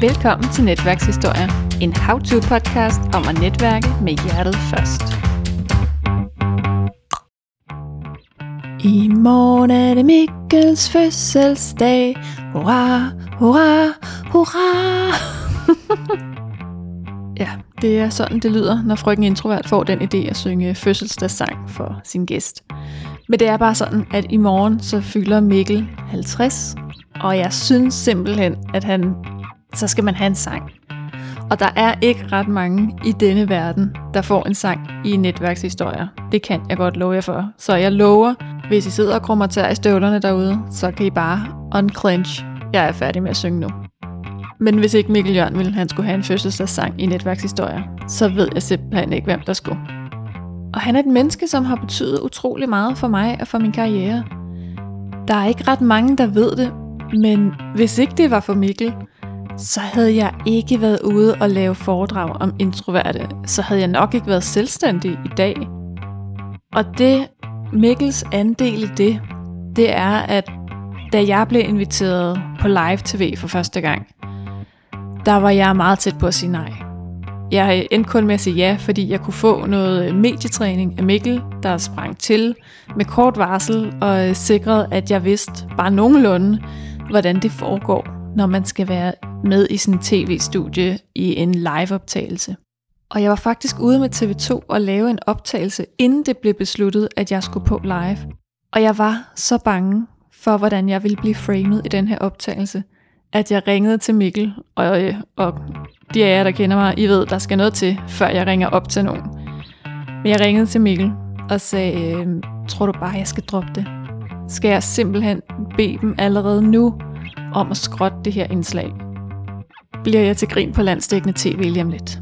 Velkommen til Netværkshistorier, en how-to-podcast om at netværke med hjertet først. I morgen er det Mikkels fødselsdag. Hurra, hurra, hurra. ja, det er sådan, det lyder, når frøken introvert får den idé at synge fødselsdagssang for sin gæst. Men det er bare sådan, at i morgen så fylder Mikkel 50, og jeg synes simpelthen, at han, så skal man have en sang. Og der er ikke ret mange i denne verden, der får en sang i netværkshistorier. Det kan jeg godt love jer for. Så jeg lover, hvis I sidder og krummer tær i støvlerne derude, så kan I bare unclench. Jeg er færdig med at synge nu. Men hvis ikke Mikkel Jørgen ville, han skulle have en fødselsdagssang i netværkshistorier, så ved jeg simpelthen ikke, hvem der skulle. Og han er et menneske, som har betydet utrolig meget for mig og for min karriere. Der er ikke ret mange, der ved det, men hvis ikke det var for Mikkel, så havde jeg ikke været ude og lave foredrag om introverte. Så havde jeg nok ikke været selvstændig i dag. Og det, Mikkels andel i det, det er, at da jeg blev inviteret på live tv for første gang, der var jeg meget tæt på at sige nej. Jeg endte kun med at sige ja, fordi jeg kunne få noget medietræning af Mikkel, der sprang til med kort varsel og sikrede, at jeg vidste bare nogenlunde, hvordan det foregår, når man skal være med i sådan en tv-studie i en live-optagelse. Og jeg var faktisk ude med TV2 og lave en optagelse, inden det blev besluttet, at jeg skulle på live. Og jeg var så bange for, hvordan jeg ville blive framet i den her optagelse, at jeg ringede til Mikkel, og, øh, og de af jer, der kender mig, I ved, der skal noget til, før jeg ringer op til nogen. Men jeg ringede til Mikkel og sagde, øh, tror du bare, jeg skal droppe det? Skal jeg simpelthen bede dem allerede nu om at skrotte det her indslag? Bliver jeg til grin på landstækkende tv lige om lidt?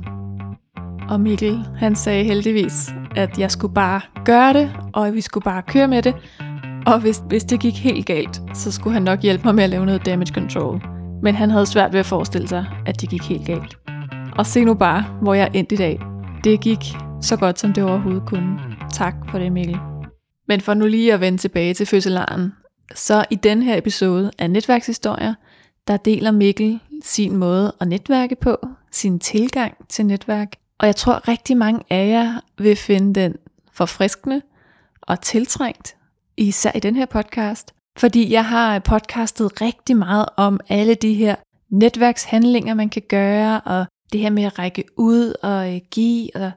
Og Mikkel, han sagde heldigvis, at jeg skulle bare gøre det, og at vi skulle bare køre med det. Og hvis, hvis det gik helt galt, så skulle han nok hjælpe mig med at lave noget damage control. Men han havde svært ved at forestille sig, at det gik helt galt. Og se nu bare, hvor jeg endte i dag. Det gik så godt, som det overhovedet kunne. Tak for det, Mikkel. Men for nu lige at vende tilbage til fødselaren, så i den her episode af Netværkshistorier, der deler Mikkel sin måde at netværke på, sin tilgang til netværk. Og jeg tror rigtig mange af jer vil finde den forfriskende og tiltrængt, især i den her podcast. Fordi jeg har podcastet rigtig meget om alle de her netværkshandlinger, man kan gøre, og det her med at række ud og øh, give og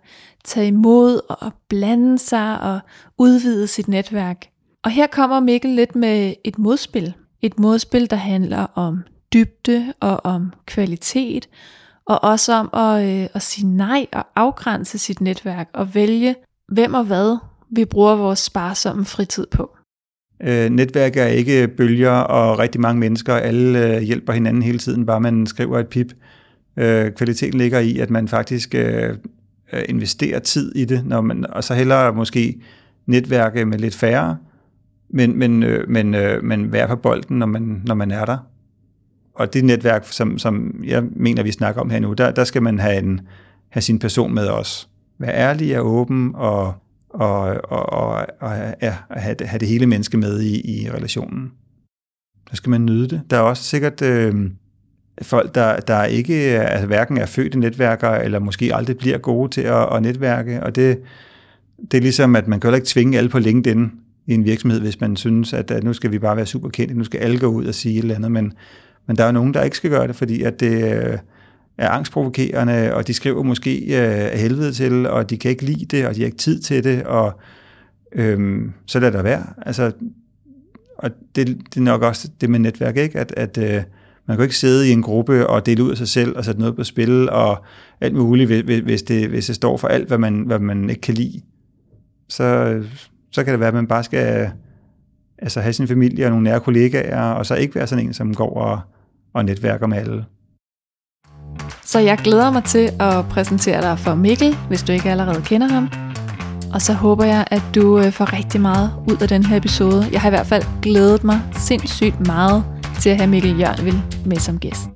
tage imod og blande sig og udvide sit netværk. Og her kommer Mikkel lidt med et modspil. Et modspil, der handler om dybde og om kvalitet, og også om at, øh, at sige nej og afgrænse sit netværk og vælge, hvem og hvad vi bruger vores sparsomme fritid på. Øh, netværk er ikke bølger og rigtig mange mennesker, alle øh, hjælper hinanden hele tiden, bare man skriver et pip. Øh, kvaliteten ligger i, at man faktisk øh, øh investerer tid i det, når man, og så hellere måske netværke med lidt færre, men, men, øh, men, øh, men være på bolden, når man, når man er der. Og det netværk, som, som jeg mener, vi snakker om her nu, der, der skal man have, en, have sin person med os. Være ærlig og åben og og, og, og, og ja, have, det, have det hele menneske med i, i relationen. Så skal man nyde det. Der er også sikkert øh, folk, der, der ikke er, altså, hverken er født i netværker, eller måske aldrig bliver gode til at, at netværke, og det, det er ligesom, at man kan heller ikke tvinge alle på LinkedIn i en virksomhed, hvis man synes, at, at nu skal vi bare være super kendte, nu skal alle gå ud og sige et eller andet, men, men der er nogen, der ikke skal gøre det, fordi at det, øh, er angstprovokerende, og de skriver måske øh, af helvede til, og de kan ikke lide det, og de har ikke tid til det, og øh, så lad der være. Altså, og det, det er nok også det med netværk, ikke? at, at øh, man kan ikke sidde i en gruppe og dele ud af sig selv og sætte noget på spil og alt muligt, hvis det, hvis det står for alt, hvad man, hvad man ikke kan lide. Så, så kan det være, at man bare skal altså have sin familie og nogle nære kollegaer, og så ikke være sådan en, som går og, og netværker med alle. Så jeg glæder mig til at præsentere dig for Mikkel, hvis du ikke allerede kender ham. Og så håber jeg, at du øh, får rigtig meget ud af den her episode. Jeg har i hvert fald glædet mig sindssygt meget til at have Mikkel Jørnvild med som gæst.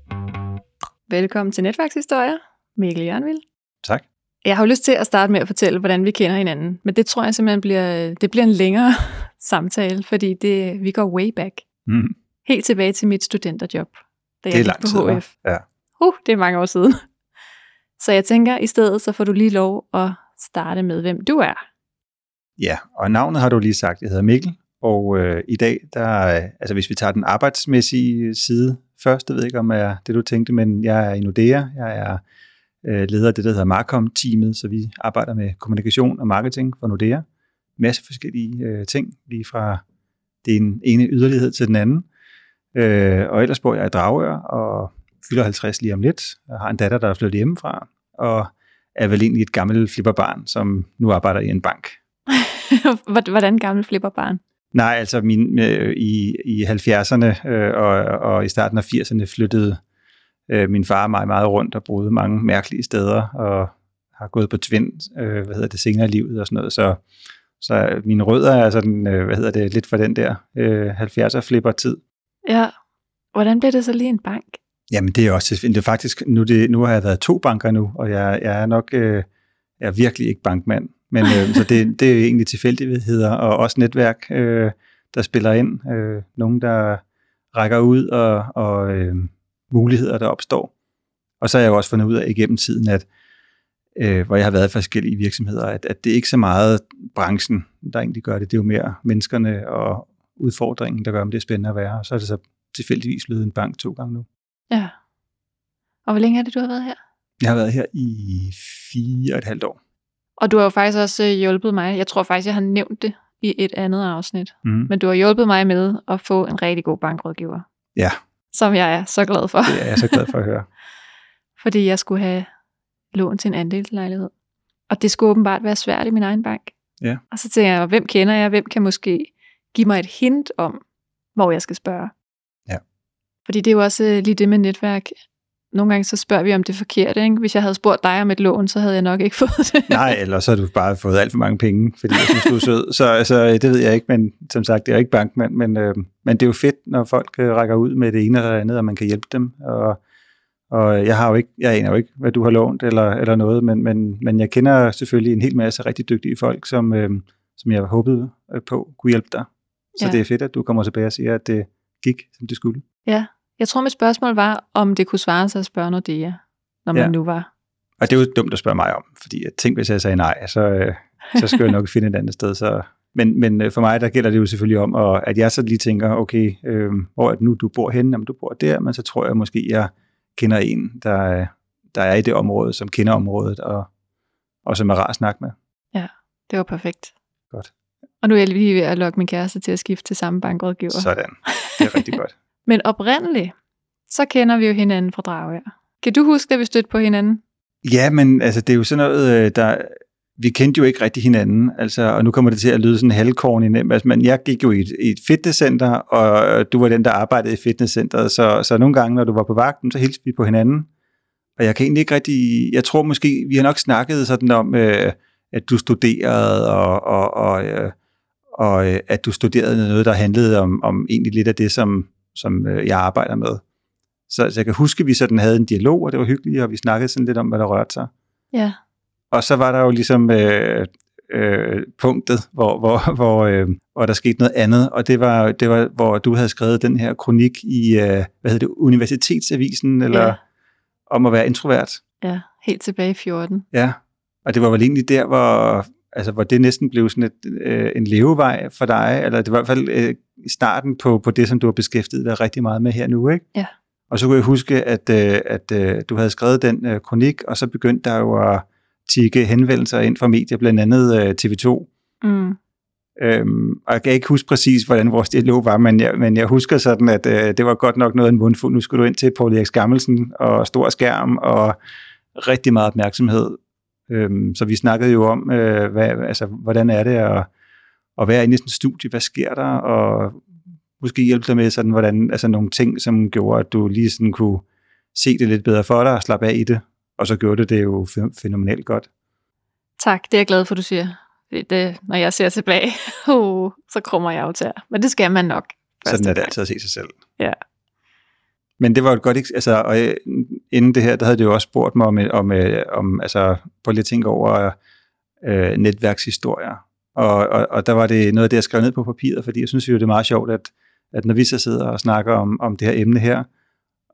Velkommen til Netværkshistorier, Mikkel Jørnvild. Tak. Jeg har jo lyst til at starte med at fortælle, hvordan vi kender hinanden. Men det tror jeg simpelthen bliver, det bliver en længere samtale, fordi det, vi går way back. Mm. Helt tilbage til mit studenterjob, da jeg det er gik på HF. Ja. Uh, det er mange år siden. Så jeg tænker, i stedet så får du lige lov at starte med, hvem du er. Ja, og navnet har du lige sagt. Jeg hedder Mikkel, og øh, i dag, der, altså hvis vi tager den arbejdsmæssige side først, det ved jeg ikke om er det, du tænkte, men jeg er i Nordea. Jeg er øh, leder af det, der hedder Marcom-teamet, så vi arbejder med kommunikation og marketing for Nordea. Masse forskellige øh, ting, lige fra den ene yderlighed til den anden. Øh, og ellers bor jeg i Dragør og fylder 50 lige om lidt. Jeg har en datter, der er flyttet hjemmefra, og er vel egentlig et gammelt flipperbarn, som nu arbejder i en bank. Hvordan gammel flipperbarn? Nej, altså min, øh, i, i 70'erne øh, og, og i starten af 80'erne flyttede øh, min far og mig meget rundt og boede mange mærkelige steder og har gået på tvind, øh, hvad hedder det, senere i livet og sådan noget. Så, så mine rødder er sådan, øh, hvad hedder det, lidt for den der øh, 70'er flipper tid. Ja, hvordan blev det så lige en bank? Jamen det er også, det er faktisk, nu, det, nu har jeg været to banker nu, og jeg, jeg er nok, øh, jeg er virkelig ikke bankmand. Men øh, så det, det er egentlig tilfældigheder og også netværk, øh, der spiller ind. Øh, nogen, der rækker ud og, og øh, muligheder, der opstår. Og så har jeg jo også fundet ud af igennem tiden, at øh, hvor jeg har været i forskellige virksomheder, at, at det er ikke så meget branchen, der egentlig gør det. Det er jo mere menneskerne og udfordringen, der gør, om det er spændende at være. Og så er det så tilfældigvis blevet en bank to gange nu. Ja. Og hvor længe er det, du har været her? Jeg har været her i fire og et halvt år. Og du har jo faktisk også øh, hjulpet mig. Jeg tror faktisk, jeg har nævnt det i et andet afsnit. Mm. Men du har hjulpet mig med at få en rigtig god bankrådgiver. Ja. Som jeg er så glad for. Det er jeg så glad for at høre. Fordi jeg skulle have lån til en andelslejlighed. Og det skulle åbenbart være svært i min egen bank. Ja. Og så tænker jeg, hvem kender jeg? Hvem kan måske give mig et hint om, hvor jeg skal spørge? Ja. Fordi det er jo også øh, lige det med netværk nogle gange så spørger vi om det forkerte. Ikke? Hvis jeg havde spurgt dig om et lån, så havde jeg nok ikke fået det. Nej, eller så har du bare fået alt for mange penge, fordi jeg synes, du er sød. Så altså, det ved jeg ikke, men som sagt, det er ikke bankmand, men, øh, men det er jo fedt, når folk øh, rækker ud med det ene eller andet, og man kan hjælpe dem. Og, og jeg har jo ikke, jeg aner jo ikke, hvad du har lånt eller, eller noget, men, men, men jeg kender selvfølgelig en hel masse rigtig dygtige folk, som, øh, som jeg håbede øh, på kunne hjælpe dig. Så ja. det er fedt, at du kommer tilbage og siger, at det gik, som det skulle. Ja, jeg tror, mit spørgsmål var, om det kunne svare sig at spørge Nordea, når man ja. nu var. Og det er jo dumt at spørge mig om, fordi jeg tænkte, hvis jeg sagde nej, så, øh, så skal jeg nok finde et andet sted. Så. Men, men øh, for mig, der gælder det jo selvfølgelig om, og at jeg så lige tænker, okay, øh, hvor er det nu, du bor henne? Jamen, du bor der, men så tror jeg måske, jeg kender en, der, der er i det område, som kender området, og, og som er rar at snakke med. Ja, det var perfekt. Godt. Og nu er jeg lige ved at lokke min kæreste til at skifte til samme bankrådgiver. Sådan. Det er rigtig godt. Men oprindeligt, så kender vi jo hinanden fra Dragør. Kan du huske, at vi stødte på hinanden? Ja, men altså, det er jo sådan noget, øh, der... Vi kendte jo ikke rigtig hinanden, altså, og nu kommer det til at lyde sådan halvkorn i nem. Altså, men jeg gik jo i et, i et fitnesscenter, og du var den, der arbejdede i fitnesscenteret, så, så nogle gange, når du var på vagten, så hilste vi på hinanden. Og jeg kan egentlig ikke rigtig... Jeg tror måske, vi har nok snakket sådan om, øh, at du studerede, og, og, og, øh, og øh, at du studerede noget, der handlede om, om egentlig lidt af det, som, som øh, jeg arbejder med. Så, så jeg kan huske, at vi sådan havde en dialog, og det var hyggeligt, og vi snakkede sådan lidt om, hvad der rørte sig. Ja. Og så var der jo ligesom øh, øh, punktet, hvor, hvor, hvor, øh, hvor der skete noget andet, og det var, det var, hvor du havde skrevet den her kronik i, øh, hvad hedder det, Universitetsavisen, eller ja. om at være introvert. Ja, helt tilbage i 14. Ja, og det var vel egentlig der, hvor, altså, hvor det næsten blev sådan et, øh, en levevej for dig, eller det var i hvert fald øh, starten på, på det, som du har beskæftiget dig rigtig meget med her nu, ikke? Ja. Og så kunne jeg huske, at, øh, at øh, du havde skrevet den øh, kronik, og så begyndte der jo at tikke henvendelser ind fra medier, blandt andet øh, TV2. Mm. Øhm, og jeg kan ikke huske præcis, hvordan vores dialog var, men jeg, men jeg husker sådan, at øh, det var godt nok noget af en mundfuld. Nu skulle du ind til Paul Erik Gammelsen og stor skærm og rigtig meget opmærksomhed. Øhm, så vi snakkede jo om, øh, hvad, altså, hvordan er det at, at være inde i sådan et studie, hvad sker der, og måske hjælpe dig med sådan, hvordan, altså nogle ting, som gjorde, at du lige sådan kunne se det lidt bedre for dig og slappe af i det, og så gjorde det det jo fænomenalt godt. Tak, det er jeg glad for, du siger. Det, når jeg ser tilbage, uh, så krummer jeg jo til. Men det skal man nok. Sådan er det altid at se sig selv. Ja. Men det var jo et godt altså, og øh, inden det her, der havde det jo også spurgt mig om, øh, om, øh, om altså, på lidt tænke over øh, netværkshistorier. Og, og, og der var det noget af det, jeg skrev ned på papiret, fordi jeg synes jo, det er meget sjovt, at, at når vi så sidder og snakker om, om det her emne her,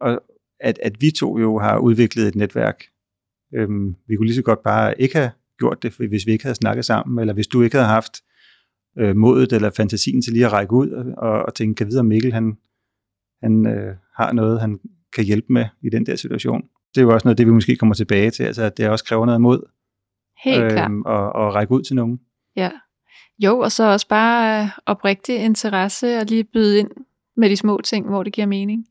og at, at vi to jo har udviklet et netværk. Øhm, vi kunne lige så godt bare ikke have gjort det, hvis vi ikke havde snakket sammen, eller hvis du ikke havde haft øh, modet eller fantasien til lige at række ud og, og tænke, kan videre Mikkel han, han øh, har noget, han kan hjælpe med i den der situation. Det er jo også noget, det vi måske kommer tilbage til, altså at det også kræver noget mod Helt øh, klart. Og, og række ud til nogen. Ja. Jo, og så også bare øh, oprigtig interesse og lige byde ind med de små ting, hvor det giver mening.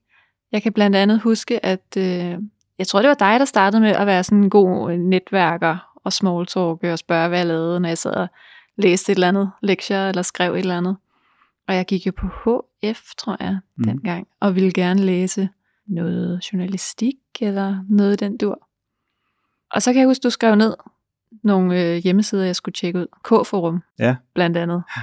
Jeg kan blandt andet huske, at øh, jeg tror, det var dig, der startede med at være sådan en god netværker og smalltalk og spørge, hvad jeg lavede, når jeg sad og læste et eller andet lektier eller skrev et eller andet. Og jeg gik jo på HF, tror jeg, mm. dengang, og ville gerne læse noget journalistik eller noget den dur. Og så kan jeg huske, du skrev ned nogle øh, hjemmesider, jeg skulle tjekke ud. K-forum, ja. blandt andet. Ja.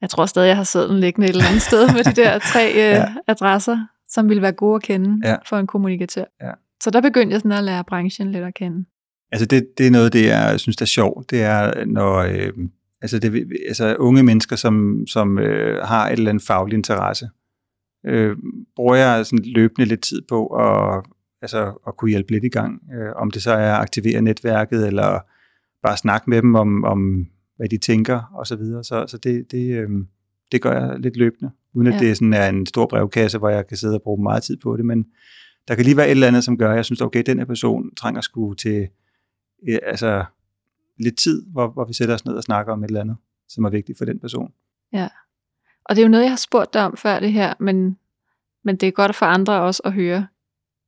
Jeg tror stadig, jeg har siddet liggende et eller andet sted med de der tre øh, ja. adresser, som ville være gode at kende ja. for en kommunikatør. Ja. Så der begyndte jeg sådan at lære branchen lidt at kende. Altså det, det er noget, det jeg synes er sjovt, det er, når øh, altså det, altså unge mennesker, som, som øh, har et eller andet faglig interesse, øh, bruger jeg sådan løbende lidt tid på at, altså, at kunne hjælpe lidt i gang. Øh, om det så er at aktivere netværket, eller bare snakke med dem om, om hvad de tænker, og så videre. Så, så det, det, øh, det gør jeg lidt løbende, uden at ja. det sådan er en stor brevkasse, hvor jeg kan sidde og bruge meget tid på det, men der kan lige være et eller andet, som gør, at jeg synes, okay, den her person trænger sgu til øh, altså, lidt tid, hvor, hvor vi sætter os ned og snakker om et eller andet, som er vigtigt for den person. Ja, og det er jo noget, jeg har spurgt dig om før det her, men, men det er godt for andre også at høre.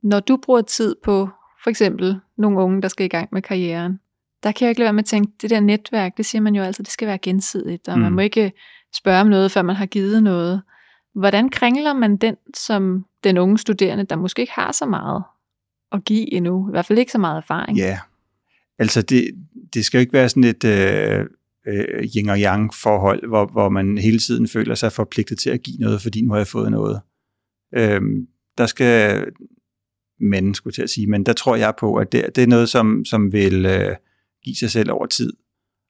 Når du bruger tid på for eksempel nogle unge, der skal i gang med karrieren, der kan jeg ikke lade være med at tænke, det der netværk, det siger man jo altid, det skal være gensidigt, og mm. man må ikke spørge om noget, før man har givet noget. Hvordan kringler man den som den unge studerende, der måske ikke har så meget at give endnu, i hvert fald ikke så meget erfaring? Ja, altså det, det skal jo ikke være sådan et øh, øh, yin og yang forhold, hvor, hvor man hele tiden føler sig forpligtet til at give noget, fordi nu har jeg fået noget. Øh, der skal men, skulle til at sige, men der tror jeg på, at det, det er noget, som, som vil øh, give sig selv over tid.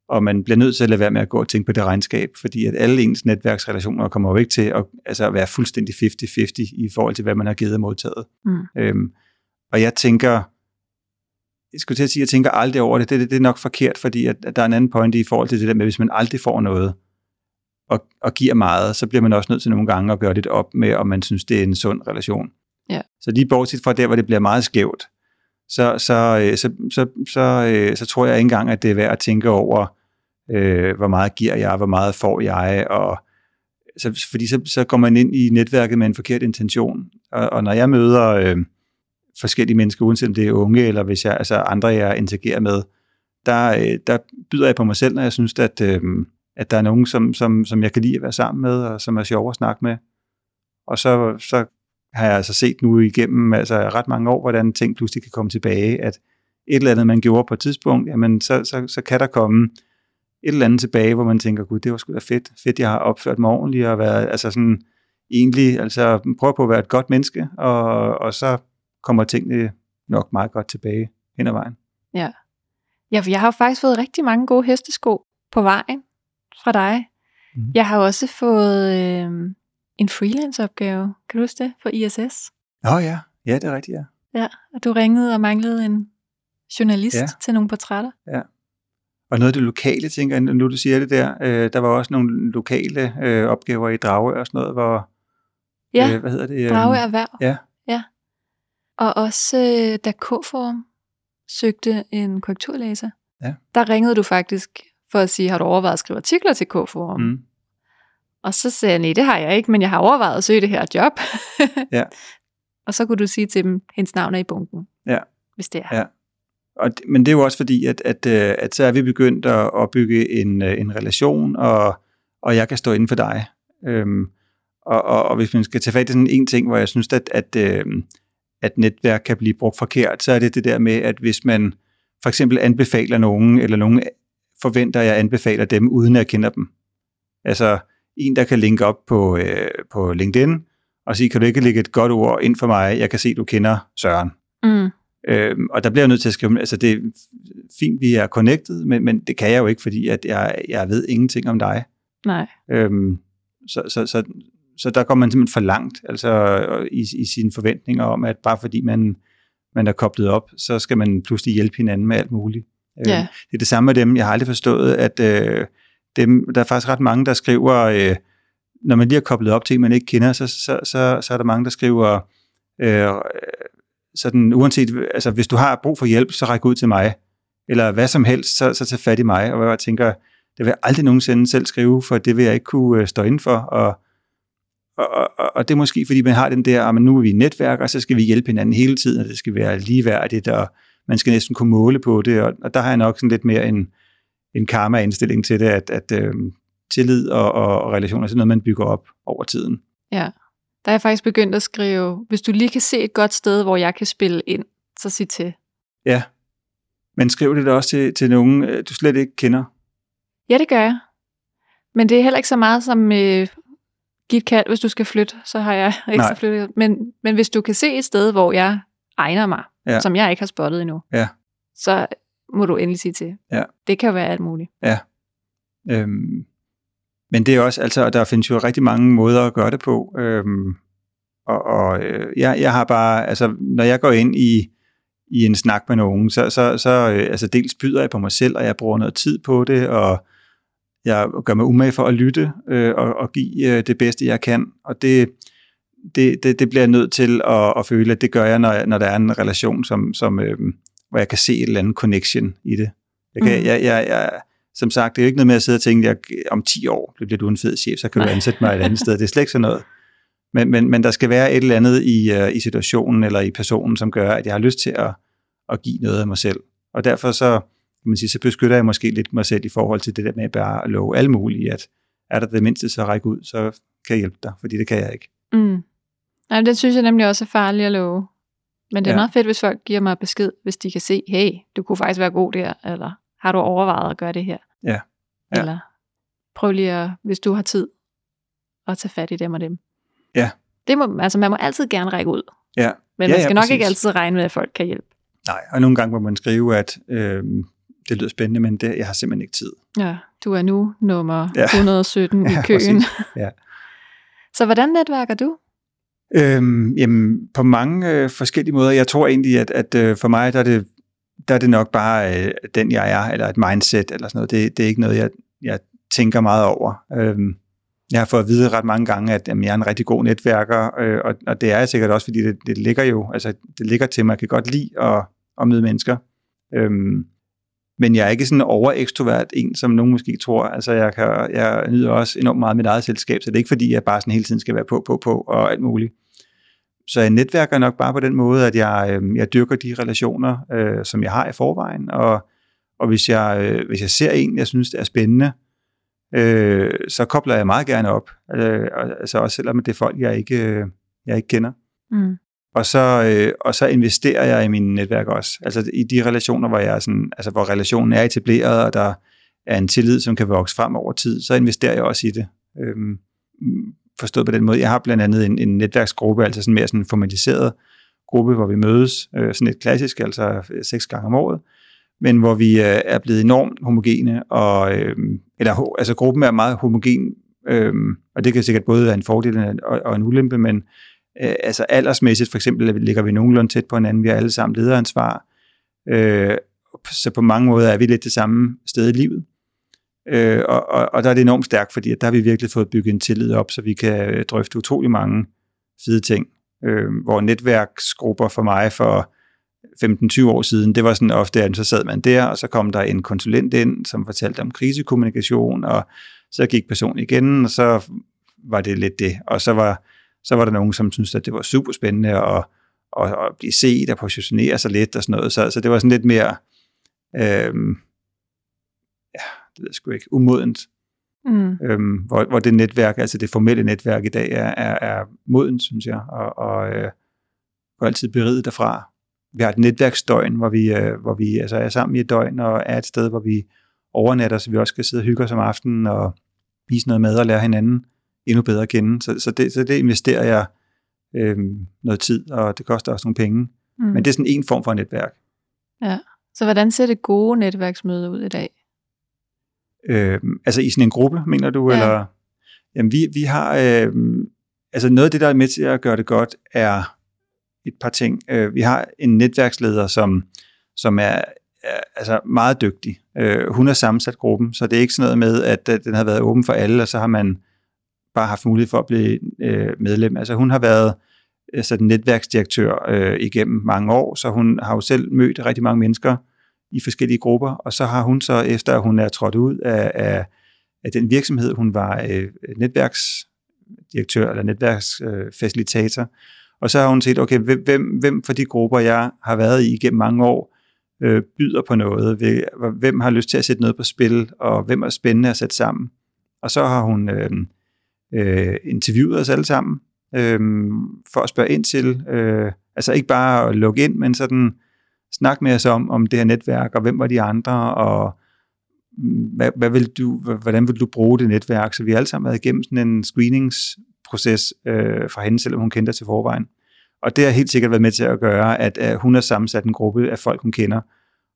Og man bliver nødt til at lade være med at gå og tænke på det regnskab, fordi at alle ens netværksrelationer kommer jo ikke til at, altså at være fuldstændig 50-50 i forhold til, hvad man har givet og modtaget. Mm. Øhm, og jeg tænker, jeg skulle til at sige, jeg tænker aldrig over det. Det, det, det er nok forkert, fordi at, at der er en anden point i forhold til det der med, hvis man aldrig får noget, og, og giver meget, så bliver man også nødt til nogle gange at gøre lidt op med, om man synes, det er en sund relation. Ja. Så lige bortset fra der, hvor det bliver meget skævt, så, så, øh, så, så, så, øh, så tror jeg ikke engang, at det er værd at tænke over, øh, hvor meget giver jeg, hvor meget får jeg, og så, fordi så, så går man ind i netværket med en forkert intention. Og, og når jeg møder øh, forskellige mennesker, uanset om det er unge, eller hvis jeg, altså andre, jeg interagerer med, der, øh, der byder jeg på mig selv, når jeg synes, at, øh, at der er nogen, som, som, som jeg kan lide at være sammen med, og som er sjov at snakke med. Og så, så har jeg altså set nu igennem altså ret mange år, hvordan ting pludselig kan komme tilbage, at et eller andet, man gjorde på et tidspunkt, jamen så, så, så kan der komme et eller andet tilbage, hvor man tænker, gud, det var sgu da fedt, fedt, jeg har opført mig ordentligt, og været, altså sådan, egentlig, altså prøve på at være et godt menneske, og, og så kommer tingene nok meget godt tilbage hen ad vejen. Ja. Ja, for jeg har jo faktisk fået rigtig mange gode hestesko på vejen fra dig. Mm. Jeg har også fået øh, en freelance-opgave, kan du huske det, for ISS? Åh oh, ja, ja, det er rigtigt, ja. Ja, og du ringede og manglede en journalist ja. til nogle portrætter. Ja. Og noget af det lokale, tænker jeg, nu du siger det der, øh, der var også nogle lokale øh, opgaver i Dragør og sådan noget, hvor, ja, øh, hvad hedder det? Dragør Erhverv. Ja. Og også øh, da K-Forum søgte en korrekturlæser, ja. der ringede du faktisk for at sige, har du overvejet at skrive artikler til K-Forum? Mm. Og så sagde jeg, nej, det har jeg ikke, men jeg har overvejet at søge det her job. ja. Og så kunne du sige til dem, hendes navn er i bunken, ja. hvis det er. Ja. Og, men det er jo også fordi, at, at, øh, at så er vi begyndt at opbygge en, øh, en relation, og, og jeg kan stå inden for dig. Øhm, og, og, og hvis man skal tage fat i sådan en ting, hvor jeg synes, at, at, øhm, at netværk kan blive brugt forkert, så er det det der med, at hvis man for eksempel anbefaler nogen, eller nogen forventer, at jeg anbefaler dem, uden at jeg kender dem. Altså, en, der kan linke op på, øh, på LinkedIn, og sige, kan du ikke lægge et godt ord ind for mig? Jeg kan se, du kender Søren. Mm. Øhm, og der bliver jeg nødt til at skrive, altså det er fint, vi er connected, men, men det kan jeg jo ikke, fordi at jeg, jeg ved ingenting om dig. Nej. Øhm, så, så, så, så der går man simpelthen for langt altså, i, i sine forventninger om, at bare fordi man, man er koblet op, så skal man pludselig hjælpe hinanden med alt muligt. Øh, Ja. Det er det samme med dem. Jeg har aldrig forstået, at øh, dem, der er faktisk ret mange, der skriver, øh, når man lige er koblet op til en, man ikke kender, så, så, så, så er der mange, der skriver, øh, sådan uanset, altså hvis du har brug for hjælp, så ræk ud til mig. Eller hvad som helst, så, så tag fat i mig. Og jeg tænker, det vil jeg aldrig nogensinde selv skrive, for det vil jeg ikke kunne øh, stå inden for. Og, og, og, og det er måske, fordi man har den der, at nu er vi netværk, og så skal vi hjælpe hinanden hele tiden, og det skal være ligeværdigt, og man skal næsten kunne måle på det. Og, og der har jeg nok sådan lidt mere en, en karma-indstilling til det, at, at øh, tillid og, og, og relationer er sådan noget, man bygger op over tiden. Ja. Der er jeg faktisk begyndt at skrive, hvis du lige kan se et godt sted, hvor jeg kan spille ind, så sig til. Ja, men skriv det da også til, til nogen, øh, du slet ikke kender. Ja, det gør jeg. Men det er heller ikke så meget som øh, give et kald, hvis du skal flytte, så har jeg ekstra Nej. flyttet. Men, men hvis du kan se et sted, hvor jeg egner mig, Ja. ja. som jeg ikke har spottet endnu, Ja. så må du endelig sige til. Ja. Det kan være alt muligt. Øhm, men det er også, altså, der findes jo rigtig mange måder at gøre det på. Øhm, og og øh, jeg, jeg har bare, altså, når jeg går ind i, i en snak med nogen, så, så, så øh, altså, dels byder jeg på mig selv, og jeg bruger noget tid på det, og jeg gør mig umage for at lytte øh, og, og give øh, det bedste, jeg kan. Og det, det, det, det bliver jeg nødt til at, at føle, at det gør jeg, når, når der er en relation, som, som, øh, hvor jeg kan se et eller andet connection i det. Jeg kan, Mhm. jeg, jeg, jeg, som sagt, det er jo ikke noget med at sidde og tænke, at jeg, om 10 år bliver du en fed chef, så kan du ansætte mig et andet sted. Det er slet ikke sådan noget. Men, men, men der skal være et eller andet i, uh, i situationen eller i personen, som gør, at jeg har lyst til at, at give noget af mig selv. Og derfor så, kan man sige, så beskytter jeg måske lidt mig selv i forhold til det der med bare at love alle mulige, at er der det mindste, så ræk ud, så kan jeg hjælpe dig, fordi det kan jeg ikke. Mm. Nej, det synes jeg nemlig også er farligt at love. Men det er Ja. ja. meget fedt, hvis folk giver mig besked, hvis de kan se, hey, du kunne faktisk være god der, eller har du overvejet at gøre det her? Ja. Ja. Eller prøv lige at, hvis du har tid, at tage fat i dem og dem. Ja. Det må, altså man må altid gerne række ud, Ja, men Ja, man ja, skal nok præcis. ikke altid regne med, at folk kan hjælpe. nej, og nogle gange må man skrive, at øh, det lyder spændende, men det, jeg har simpelthen ikke tid. Ja, du er nu nummer Ja. 117 i Ja, køen. præcis. Ja. Så hvordan netværker du? Øhm, jamen, på mange øh, forskellige måder. Jeg tror egentlig, at, at øh, for mig, der er, det, der er det nok bare øh, den, jeg er, eller et mindset, eller sådan noget. Det, det er ikke noget, jeg, jeg tænker meget over. Øhm, jeg har fået at vide ret mange gange, at jamen, jeg er en rigtig god netværker, øh, og, og det er jeg sikkert også, fordi det, det ligger jo, altså det ligger til mig. Jeg kan godt lide at, at møde mennesker. Øhm, men jeg er ikke sådan over overekstrovert en, som nogen måske tror. Altså, jeg, kan, jeg nyder også enormt meget mit eget selskab, så det er ikke fordi, jeg bare sådan hele tiden skal være på, på, på og alt muligt. Så jeg netværker nok bare på den måde, at jeg, øh, jeg dyrker de relationer, øh, som jeg har i forvejen, og, og hvis, jeg, øh, hvis jeg ser en, jeg synes er spændende, øh, så kobler jeg meget gerne op. Øh, og- altså også selvom det er folk, jeg ikke, øh, jeg ikke kender. Mm. Og så, øh, og så investerer jeg i mine netværk også. Altså i de relationer, hvor, jeg er sådan, altså, hvor relationen er etableret, og der er en tillid, som kan vokse frem over tid, så investerer jeg også i det. Øhm, forstået på den måde. Jeg har blandt andet en, en netværksgruppe, altså sådan mere sådan en formaliseret gruppe, hvor vi mødes, øh, sådan et klassisk, altså seks gange om året, men hvor vi øh, er blevet enormt homogene, og, øh, eller altså gruppen er meget homogen, øh, og det kan sikkert både være en fordel og, og en ulempe, men øh, altså aldersmæssigt for eksempel ligger vi nogenlunde tæt på hinanden, vi har alle sammen lederansvar, øh, så på mange måder er vi lidt det samme sted i livet. Øh, og, og, og der er det enormt stærkt, fordi at der har vi virkelig fået bygget en tillid op, så vi kan drøfte utrolig mange fede ting. Øh, hvor netværksgrupper for mig for 15-20 år siden, det var sådan ofte, at så sad man der, og så kom der en konsulent ind, som fortalte om krisekommunikation, og så gik personen igen, og så var det lidt det. Og så var, så var der nogen, som syntes, at det var super spændende at, at, at blive set og positionere sig lidt og sådan noget. Så, så det var sådan lidt mere, øhm, ja, det ved jeg sgu ikke, umodent. Mm. Øhm, hvor, hvor det netværk, altså det formelle netværk i dag, er, er, er modent, synes jeg, og, og øh, går altid beriget derfra. Vi har et netværksdøgn, hvor vi, øh, hvor vi altså er sammen i et døgn, og er et sted, hvor vi overnatter, så vi også kan sidde og hygge os om aftenen, og spise noget mad og lære hinanden endnu bedre at kende. Så, så, det, så det investerer jeg øh, noget tid, og det koster også nogle penge. Mm. Men det er sådan en form for netværk. Så hvordan ser det gode netværksmøde ud i dag? Øh, altså i sådan en gruppe, mener du? Ja. Eller? Jamen, vi, vi har, øh, altså noget af det, der er med til at gøre det godt, er et par ting. Øh, vi har en netværksleder, som, som er, er altså meget dygtig. Øh, hun har sammensat gruppen, så det er ikke sådan noget med, at, at den har været åben for alle, og så har man bare haft mulighed for at blive øh, medlem. Altså hun har været altså, netværksdirektør øh, igennem mange år, så hun har jo selv mødt rigtig mange mennesker i forskellige grupper, og så har hun så, efter at hun er trådt ud af, af, af den virksomhed, hun var øh, netværksdirektør eller netværksfacilitator, øh, og så har hun set, okay, hvem, hvem for de grupper, jeg har været i igennem mange år, øh, byder på noget, hvem har lyst til at sætte noget på spil, og hvem er spændende at sætte sammen. Og så har hun øh, øh, interviewet os alle sammen, øh, for at spørge ind til, øh, altså ikke bare at lukke ind, men sådan snak med os om, om det her netværk, og hvem var de andre, og hvad, hvad vil du, hvordan vil du bruge det netværk? Så vi har alle sammen været igennem sådan en screeningsproces øh, fra hende, selvom hun kendte til forvejen. Og det har helt sikkert været med til at gøre, at, øh, hun har sammensat en gruppe af folk, hun kender,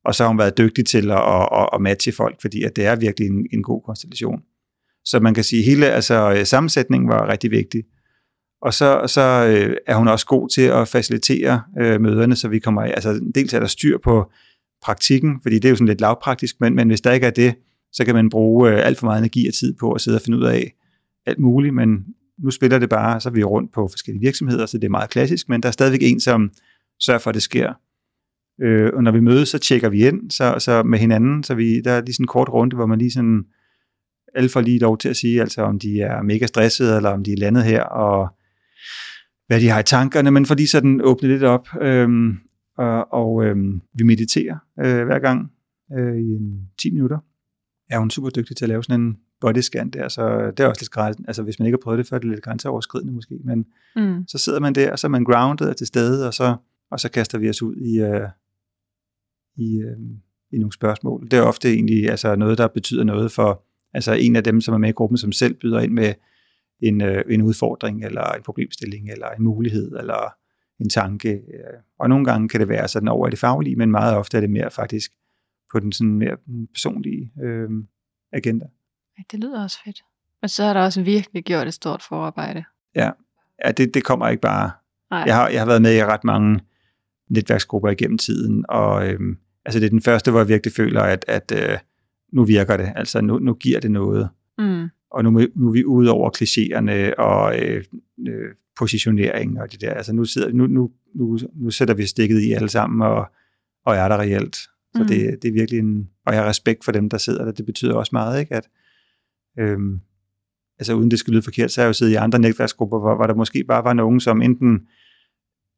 og så har hun været dygtig til at, at, at matche folk, fordi at det er virkelig en, en god konstellation. Så man kan sige, at hele altså, øh, sammensætningen var rigtig vigtig. Og så, så øh, er hun også god til at facilitere øh, møderne, så vi kommer, altså dels er der styr på praktikken, fordi det er jo sådan lidt lavpraktisk, men, men hvis der ikke er det, så kan man bruge øh, alt for meget energi og tid på at sidde og finde ud af alt muligt, men nu spiller det bare, så er vi rundt på forskellige virksomheder, så det er meget klassisk, men der er stadigvæk en, som sørger for, at det sker. Øh, og når vi mødes, så tjekker vi ind så, så med hinanden, så vi, der er lige sådan en kort runde, hvor man lige sådan, alle får lige lov til at sige, altså om de er mega stressede, eller om de er landet her, og hvad de har i tankerne, men fordi sådan åbne lidt op, øhm, og, og øhm, vi mediterer øh, hver gang øh, i en 10 minutter. Er hun super dygtig til at lave sådan en body scan der, så det er også lidt grænsen, altså hvis man ikke har prøvet det før, er det lidt grænseoverskridende måske, men mm. så sidder man der, og så er man grounded og til stede, og så, og så kaster vi os ud i, øh, i, øh, i nogle spørgsmål. Det er ofte egentlig altså noget, der betyder noget for altså en af dem, som er med i gruppen, som selv byder ind med en, øh, en udfordring, eller en problemstilling, eller en mulighed, eller en tanke. Og nogle gange kan det være sådan over i det faglige, men meget ofte er det mere faktisk på den sådan mere personlige øh, agenda. Det lyder også fedt. Og så har der også virkelig gjort et stort forarbejde. Ja, ja det, det kommer ikke bare. Nej. Jeg har, jeg har været med i ret mange netværksgrupper igennem tiden, og øh, altså det er den første, hvor jeg virkelig føler, at, at øh, nu virker det, altså nu, nu giver det noget. Mm og nu, nu er vi ude over klichéerne og øh, øh, positionering og det der. Altså nu, sidder, nu, nu, nu, nu sætter vi stikket i alle sammen og, og er der reelt. Så mm. det, det er virkelig en, og jeg har respekt for dem, der sidder der. Det betyder også meget, ikke? At, øhm, altså uden det skal lyde forkert, så har jeg jo siddet i andre netværksgrupper, hvor, hvor der måske bare var nogen, som enten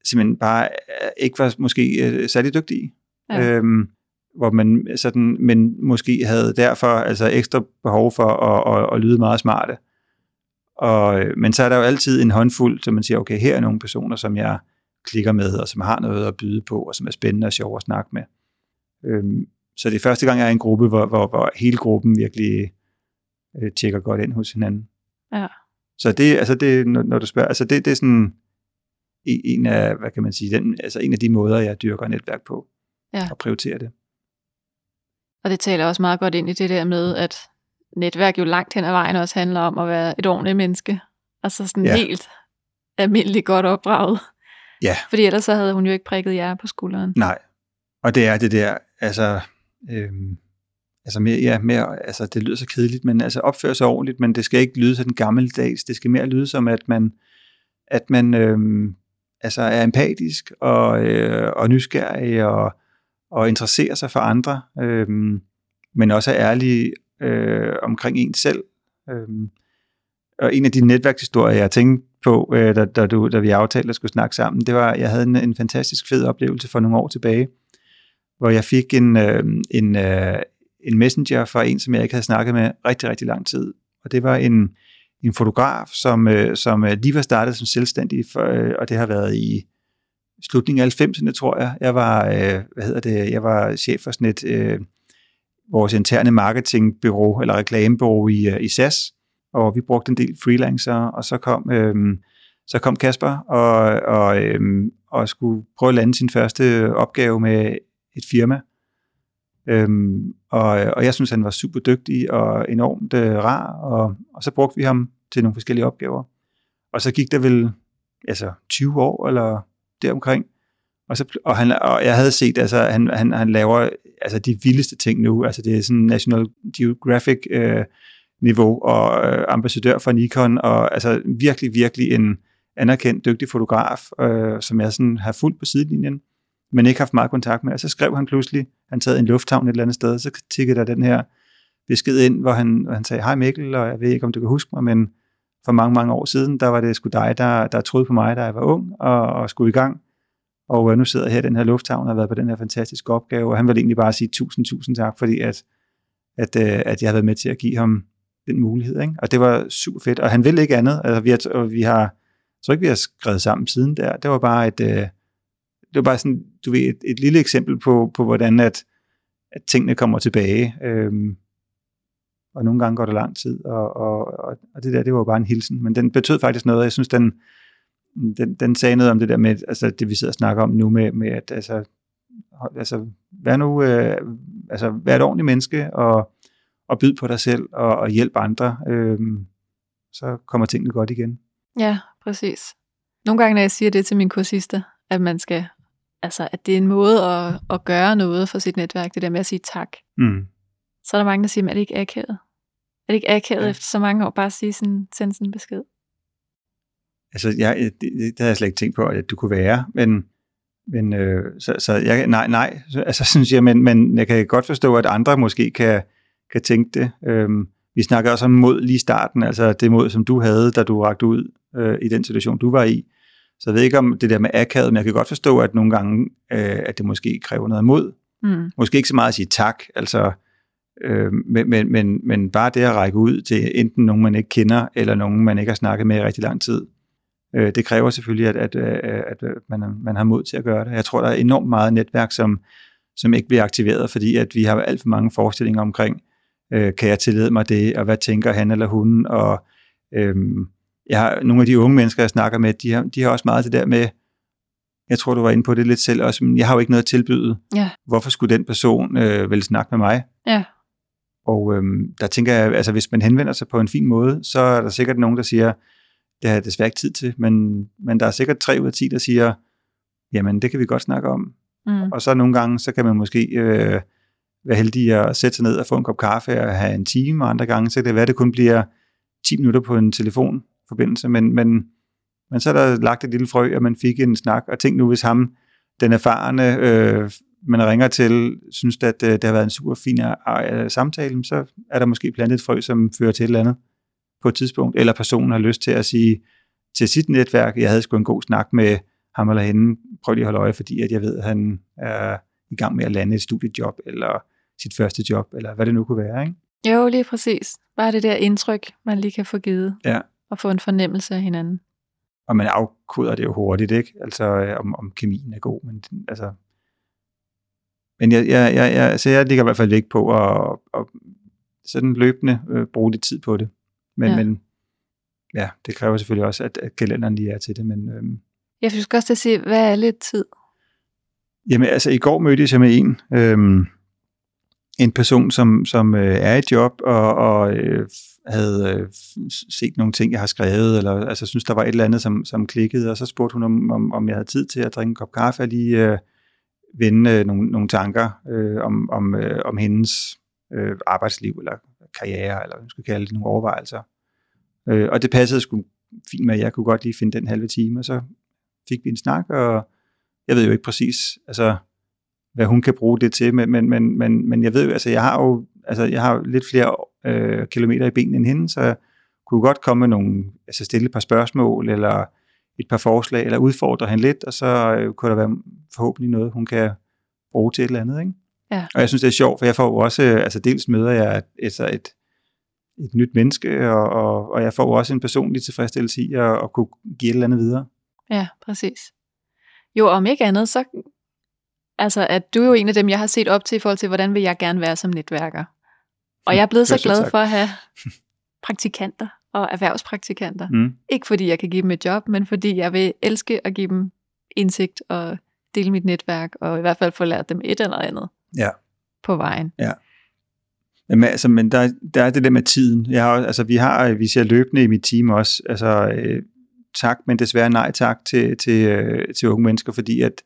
simpelthen bare ikke var måske øh, særlig dygtige. Ja. Øhm, hvor man sådan, men måske havde derfor altså ekstra behov for at, at, at lyde meget smarte. Og, men så er der jo altid en håndfuld, så man siger, okay, her er nogle personer, som jeg klikker med, og som har noget at byde på, og som er spændende og sjov at snakke med. Øhm, så det er første gang, jeg er i en gruppe, hvor, hvor, hvor hele gruppen virkelig øh, tjekker godt ind hos hinanden. Ja. Så det, altså det, når, når du spørger, altså det, det er sådan en af, hvad kan man sige, den, altså en af de måder, jeg dyrker netværk på, ja. og prioriterer det. Og det taler også meget godt ind i det der med, at netværk jo langt hen ad vejen også handler om at være et ordentligt menneske. Altså sådan ja. helt almindeligt godt opdraget. Ja. Fordi ellers så havde hun jo ikke prikket jer på skulderen. Nej. Og det er det der, altså, øhm, altså, mere, ja, mere, altså det lyder så kedeligt, men altså opføre sig ordentligt, men det skal ikke lyde sådan gammeldags. Det skal mere lyde som, at man, at man øhm, altså er empatisk og, øh, og nysgerrig og, og interessere sig for andre, øh, men også er ærlige øh, omkring en selv. Øh, og en af de netværkshistorier, jeg tænkte på, øh, da, da, du, da vi aftalte at skulle snakke sammen, det var, at jeg havde en, en fantastisk fed oplevelse for nogle år tilbage, hvor jeg fik en, øh, en, øh, en messenger fra en, som jeg ikke havde snakket med rigtig, rigtig lang tid. Og det var en, en fotograf, som, øh, som øh, lige var startet som selvstændig, for, øh, og det har været i slutningen af 90'erne, tror jeg. Jeg var, øh, hvad hedder det, jeg var chef for sådan et, øh, vores interne marketingbyrå eller reklamebureau i, øh, i SAS, og vi brugte en del freelancer, og så kom, øh, så kom Kasper og, og, øh, og skulle prøve at lande sin første opgave med et firma. Øhm, og, og jeg synes, han var super dygtig og enormt øh, rar, og, og så brugte vi ham til nogle forskellige opgaver. Og så gik der vel altså 20 år eller deromkring. Og, så, og, han, og jeg havde set, altså han, han, han laver altså de vildeste ting nu. Altså det er sådan National Geographic øh, niveau og øh, ambassadør for Nikon og altså virkelig, virkelig en anerkendt, dygtig fotograf, øh, som jeg sådan har fulgt på sidelinjen, men ikke haft meget kontakt med. Og så skrev han pludselig, han sad i en lufthavn et eller andet sted, så tikkede der den her besked ind, hvor han, hvor han sagde, hej Mikkel, og jeg ved ikke, om du kan huske mig, men for mange, mange år siden, der var det sgu dig, der, der troede på mig, da jeg var ung og, og skulle i gang. Og øh, nu sidder jeg her i den her lufthavn og har været på den her fantastiske opgave, og han vil egentlig bare sige tusind, tusind tak, fordi at, at, øh, at jeg har været med til at give ham den mulighed. Ikke? Og det var super fedt, og han vil ikke andet. Altså, vi har, vi har, jeg tror ikke, vi har skrevet sammen siden der. Det var bare et, øh, det var bare sådan, du ved, et, et lille eksempel på, på hvordan at, at tingene kommer tilbage. Øhm, og nogle gange går det lang tid, og, og, og det der, det var bare en hilsen, men den betød faktisk noget, jeg synes, den, den, den sagde noget om det der med, altså det vi sidder og snakker om nu med, med at altså, altså vær nu, øh, altså vær et ordentligt menneske, og, og byd på dig selv, og, og hjælp andre, øh, så kommer tingene godt igen. Ja, præcis. Nogle gange, når jeg siger det til mine kursister, at man skal, altså at det er en måde at, at gøre noget for sit netværk, det der med at sige tak. Mm. Så er der mange, der siger, at det ikke akavet? Er det ikke akavet ja. efter så mange år bare at sige sådan, sende sådan en besked? Altså, jeg, det, det havde jeg slet ikke tænkt på, at du kunne være, men, men øh, så, så jeg, nej, nej, altså synes jeg, men, men jeg kan godt forstå, at andre måske kan, kan tænke det. Øhm, vi snakker også om mod lige starten, altså det mod, som du havde, da du rakte ud øh, i den situation, du var i. Så jeg ved ikke om det der med akavet, men jeg kan godt forstå, at nogle gange, øh, at det måske kræver noget mod. Mm. Måske ikke så meget at sige tak, altså, øh, men, men, men, men bare det at række ud til enten nogen, man ikke kender, eller nogen, man ikke har snakket med i rigtig lang tid. Øh, det kræver selvfølgelig, at, at, at, at man, man har mod til at gøre det. Jeg tror, der er enormt meget netværk, som, som ikke bliver aktiveret, fordi at vi har alt for mange forestillinger omkring, øh, kan jeg tillade mig det, og hvad tænker han eller hun, og øh, jeg har, nogle af de unge mennesker, jeg snakker med, de har, de har også meget det der med, jeg tror, du var inde på det lidt selv også, men jeg har jo ikke noget at tilbyde. Ja. Hvorfor skulle den person øh, vel snakke med mig? Ja. Og øhm, der tænker jeg, altså hvis man henvender sig på en fin måde, så er der sikkert nogen, der siger, det har jeg desværre ikke tid til, men, men der er sikkert tre ud af ti, der siger, jamen det kan vi godt snakke om. Mm. Og så nogle gange, så kan man måske øh, være heldig at sætte sig ned og få en kop kaffe og have en time, og andre gange, så kan det være, at det kun bliver 10 minutter på en telefonforbindelse, men, men, men så er der lagt et lille frø, og man fik en snak, og tænk nu, hvis ham, den erfarne, øh, man ringer til, synes, at øh, det har været en super fin øh, samtale, så er der måske plantet et frø, som fører til et eller andet på et tidspunkt, eller personen har lyst til at sige til sit netværk, jeg havde sgu en god snak med ham eller hende, prøv lige at holde øje, fordi at jeg ved, at han er i gang med at lande et studiejob, eller sit første job, eller hvad det nu kunne være, ikke? Jo, lige præcis. Bare det der indtryk, man lige kan få givet, ja. og få en fornemmelse af hinanden. Og man afkoder det jo hurtigt, ikke? Altså, øh, om, om kemien er god, men altså... Men jeg, jeg, jeg, jeg, så jeg ligger i hvert fald ikke på at, at sådan løbende øh, bruge lidt tid på det. Men, ja. men ja, det kræver selvfølgelig også, at, at kalenderen lige er til det. Men, øhm, jeg skal også at sige, hvad er lidt tid? Jamen altså, i går mødtes jeg med en, øhm, en person, som, som øh, er i job og, og øh, havde øh, set nogle ting, jeg har skrevet, eller altså synes, der var et eller andet, som, som klikkede, og så spurgte hun, om, om, om jeg havde tid til at drikke en kop kaffe og lige øh, vende øh, nogle, nogle tanker øh, om, om, øh, om hendes øh, arbejdsliv, eller karriere, eller hvad man skal kalde det, nogle overvejelser. Øh, og det passede sgu fint med, at jeg kunne godt lige finde den halve time, og så fik vi en snak, og jeg ved jo ikke præcis, altså, hvad hun kan bruge det til, men, men, men, men, men jeg ved jo, altså, jeg har jo altså, jeg har lidt flere øh, kilometer i benene end hende, så jeg kunne godt komme med nogle, altså stille et par spørgsmål, eller et par forslag, eller udfordre hende lidt, og så øh, kunne der være forhåbentlig noget, hun kan bruge til et eller andet, ikke? Ja. Og jeg synes, det er sjovt, for jeg får jo også, altså dels møder jeg et, altså et, et nyt menneske, og, og, og jeg får jo også en personlig tilfredsstillelse i at, at kunne give et eller andet videre. Ja, præcis. Jo, om ikke andet, så altså, at du er jo en af dem, jeg har set op til i forhold til, hvordan vil jeg gerne være som netværker. Og jeg er blevet så glad for at have praktikanter og erhvervspraktikanter. Mm. Ikke fordi jeg kan give dem et job, men fordi jeg vil elske at give dem indsigt og dele mit netværk, og i hvert fald få lært dem et eller andet ja. på vejen. Ja. Men, altså, men der, der er det der med tiden. Jeg har, altså, vi har, vi ser løbende i mit team også, altså, øh, tak, men desværre nej tak til, til, øh, til unge mennesker, fordi at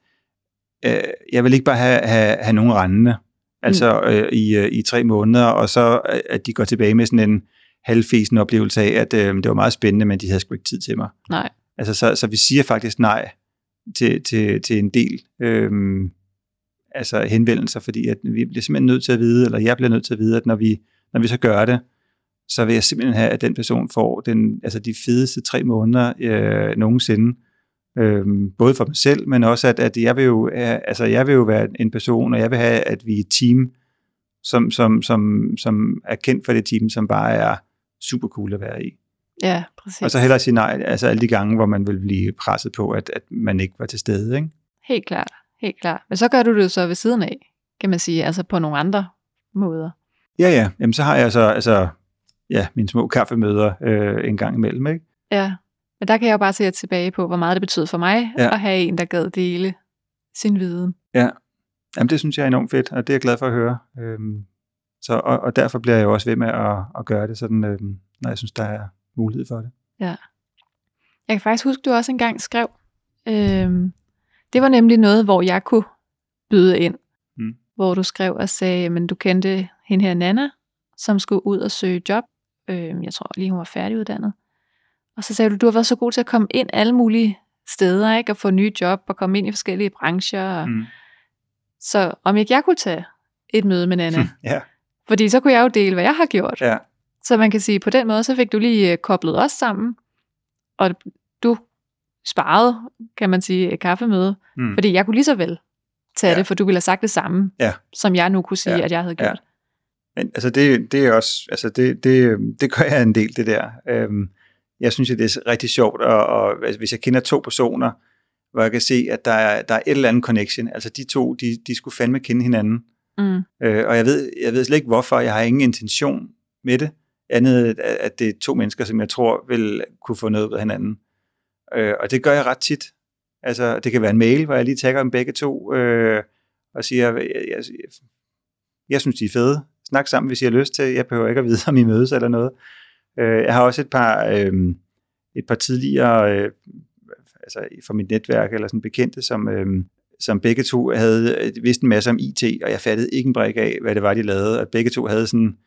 øh, jeg vil ikke bare have, have, have nogen rendende, altså mm. øh, i, øh, i tre måneder, og så at de går tilbage med sådan en halvfesen oplevelse af, at øh, det var meget spændende, men de havde sgu ikke tid til mig. Nej. Altså, så, så vi siger faktisk nej til, til, til en del øh, altså henvendelser, fordi at vi bliver simpelthen nødt til at vide, eller jeg bliver nødt til at vide, at når vi, når vi så gør det, så vil jeg simpelthen have, at den person får den, altså de fedeste tre måneder øh, nogensinde. Øh, både for mig selv, men også at, at jeg, vil jo, altså jeg vil jo være en person, og jeg vil have, at vi er et team, som, som, som, som er kendt for det team, som bare er super cool at være i. Ja, præcis. Og så hellere sige nej, altså alle de gange, hvor man vil blive presset på, at, at man ikke var til stede. Ikke? Helt klart, helt klart. Men så gør du det jo så ved siden af, kan man sige, altså på nogle andre måder. Ja, ja. Jamen så har jeg så, altså, ja, mine små kaffemøder øh, en gang imellem, ikke? Ja, men der kan jeg jo bare se tilbage på, hvor meget det betød for mig, ja. at have en, der gad dele sin viden. Ja, Jamen, det synes jeg er enormt fedt, og det er jeg glad for at høre. Øhm, så, og, og derfor bliver jeg jo også ved med at, at gøre det, sådan, øhm, når jeg synes, der er mulighed for det. Ja. Jeg kan faktisk huske, du også engang skrev, øhm, det var nemlig noget, hvor jeg kunne byde ind. Mm. Hvor du skrev og sagde, men du kendte hende her Nana, som skulle ud og søge job. Øhm, jeg tror lige, hun var færdiguddannet. Og så sagde du, du har været så god til at komme ind alle mulige steder, ikke? Og få nye job og komme ind i forskellige brancher. Og, mm. Så om ikke jeg kunne tage et møde med Nana. ja. Fordi så kunne jeg jo dele, hvad jeg har gjort. Ja. Så man kan sige, på den måde, så fik du lige øh, koblet os sammen, og du sparede, kan man sige, kaffemøde, mm. fordi jeg kunne lige så vel tage ja. det, for du ville have sagt det samme, ja. som jeg nu kunne sige, ja. at jeg havde gjort. Ja. Men altså det, det er også, altså det, det, det gør jeg en del, det der. Øhm, jeg synes, at det er rigtig sjovt, og, og hvis jeg kender to personer, hvor jeg kan se, at der er, der er et eller andet connection, altså de to, de, de skulle fandme kende hinanden. Mm. Øh, og jeg ved, jeg ved slet ikke hvorfor, jeg har ingen intention med det, andet at det er to mennesker, som jeg tror vil kunne få noget ud af hinanden. Øh, og det gør jeg ret tit. Altså, det kan være en mail, hvor jeg lige tager dem begge to, øh, og siger, jeg, jeg, jeg, jeg synes, de er fede. Snak sammen, hvis I har lyst til. Jeg behøver ikke at vide, om I mødes eller noget. Øh, jeg har også et par, øh, et par tidligere, øh, altså fra mit netværk, eller sådan bekendte, som, øh, som begge to havde vidst en masse om IT, og jeg fattede ikke en brik af, hvad det var, de lavede. Og begge to havde sådan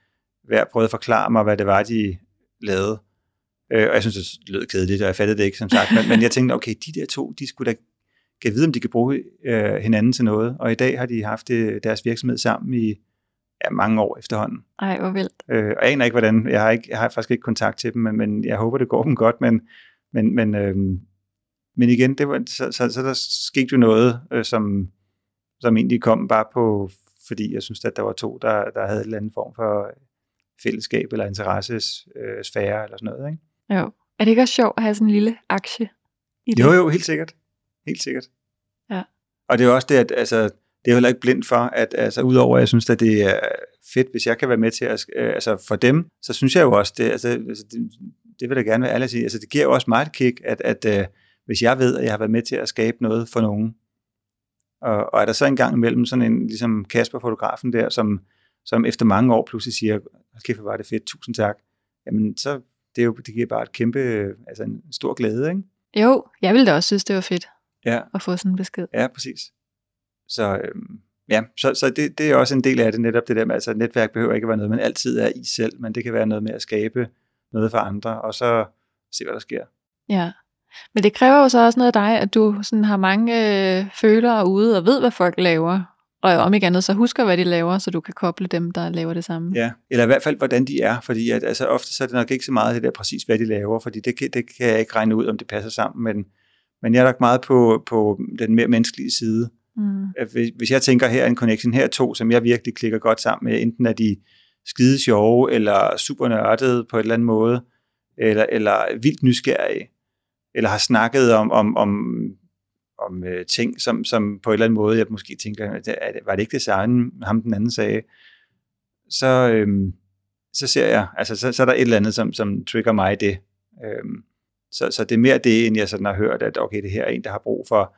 hver prøvet at forklare mig, hvad det var, de lavede. Øh, og jeg synes, det lød kedeligt, og jeg fattede det ikke, som sagt. Men, men jeg tænkte, okay, de der to, de skulle da kan vide, om de kan bruge øh, hinanden til noget. Og i dag har de haft det, deres virksomhed sammen i ja, mange år efterhånden. Ej, hvor vildt. Øh, og jeg aner ikke, hvordan, jeg har, ikke, jeg har faktisk ikke kontakt til dem, men, men jeg håber, det går dem godt, men, men, men, øh, men igen, det var, så, så, så der skete jo noget, øh, som, som egentlig kom bare på, fordi jeg synes, at der var to, der, der havde en eller anden form for fællesskab eller interessesfære øh, eller sådan noget. Ikke? Jo. Er det ikke også sjovt at have sådan en lille aktie i det? Jo, jo, helt sikkert. Helt sikkert. Ja. Og det er også det, at altså, det er heller ikke blind for, at altså, udover at jeg synes, at det er fedt, hvis jeg kan være med til at, øh, altså for dem, så synes jeg jo også, det, altså, altså, det, det vil jeg gerne være ærlig at sige, altså det giver jo også mig et kick, at, at uh, hvis jeg ved, at jeg har været med til at skabe noget for nogen, og, og er der så en gang imellem sådan en, ligesom Kasper, fotografen der, som, som efter mange år pludselig siger, kæft, hvor var det fedt, tusind tak, jamen så, det, er jo, det giver bare et kæmpe, altså en stor glæde, ikke? Jo, jeg ville da også synes, det var fedt ja. at få sådan en besked. Ja, præcis. Så, øhm, ja, så, så det, det er også en del af det, netop det der med, altså netværk behøver ikke at være noget, man altid er i selv, men det kan være noget med at skabe noget for andre, og så se, hvad der sker. Ja, men det kræver jo så også noget af dig, at du sådan har mange øh, følere ude og ved, hvad folk laver. Og om ikke andet, så husker, hvad de laver, så du kan koble dem, der laver det samme. Ja, eller i hvert fald, hvordan de er. Fordi at, altså, ofte så er det nok ikke så meget det der præcis, hvad de laver, fordi det kan, det kan jeg ikke regne ud, om det passer sammen. Men, men jeg er nok meget på, på den mere menneskelige side. Mm. Hvis, hvis jeg tænker, her er en connection, her er to, som jeg virkelig klikker godt sammen med, enten er de skide sjove, eller super nørdede på et eller andet måde, eller, eller vildt nysgerrige, eller har snakket om, om, om, om øh, ting, som, som på en eller anden måde, jeg måske tænker, var det ikke det samme, ham den anden sagde, så, øhm, så ser jeg, altså så, så er der et eller andet, som, som trigger mig i det. Øhm, så, så det er mere det, end jeg sådan har hørt, at okay, det her er en, der har brug for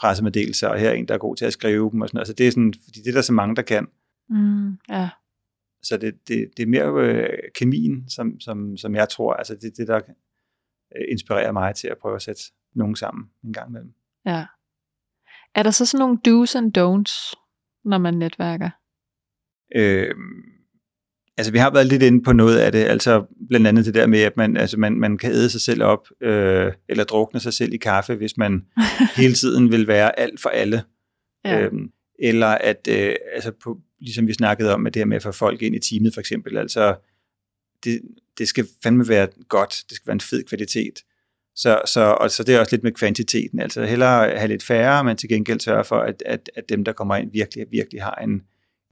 pressemeddelelser, og her er en, der er god til at skrive dem, og sådan noget. Altså det er sådan, fordi det er der så mange, der kan. Mm, ja. Så det, det, det er mere øh, kemien, som, som, som jeg tror, altså det, det der øh, inspirerer mig til at prøve at sætte nogen sammen en gang imellem. Ja. Er der så sådan nogle do's and don'ts, når man netværker? Øh, altså vi har været lidt inde på noget af det, altså blandt andet det der med, at man, altså man, man kan æde sig selv op, øh, eller drukne sig selv i kaffe, hvis man hele tiden vil være alt for alle. Ja. Øhm, eller at, øh, altså på, ligesom vi snakkede om, med det her med at få folk ind i teamet for eksempel, altså det, det skal fandme være godt, det skal være en fed kvalitet. Så, så, og så det er også lidt med kvantiteten, altså hellere have lidt færre, men til gengæld sørge for, at, at, at dem, der kommer ind, virkelig, virkelig har en,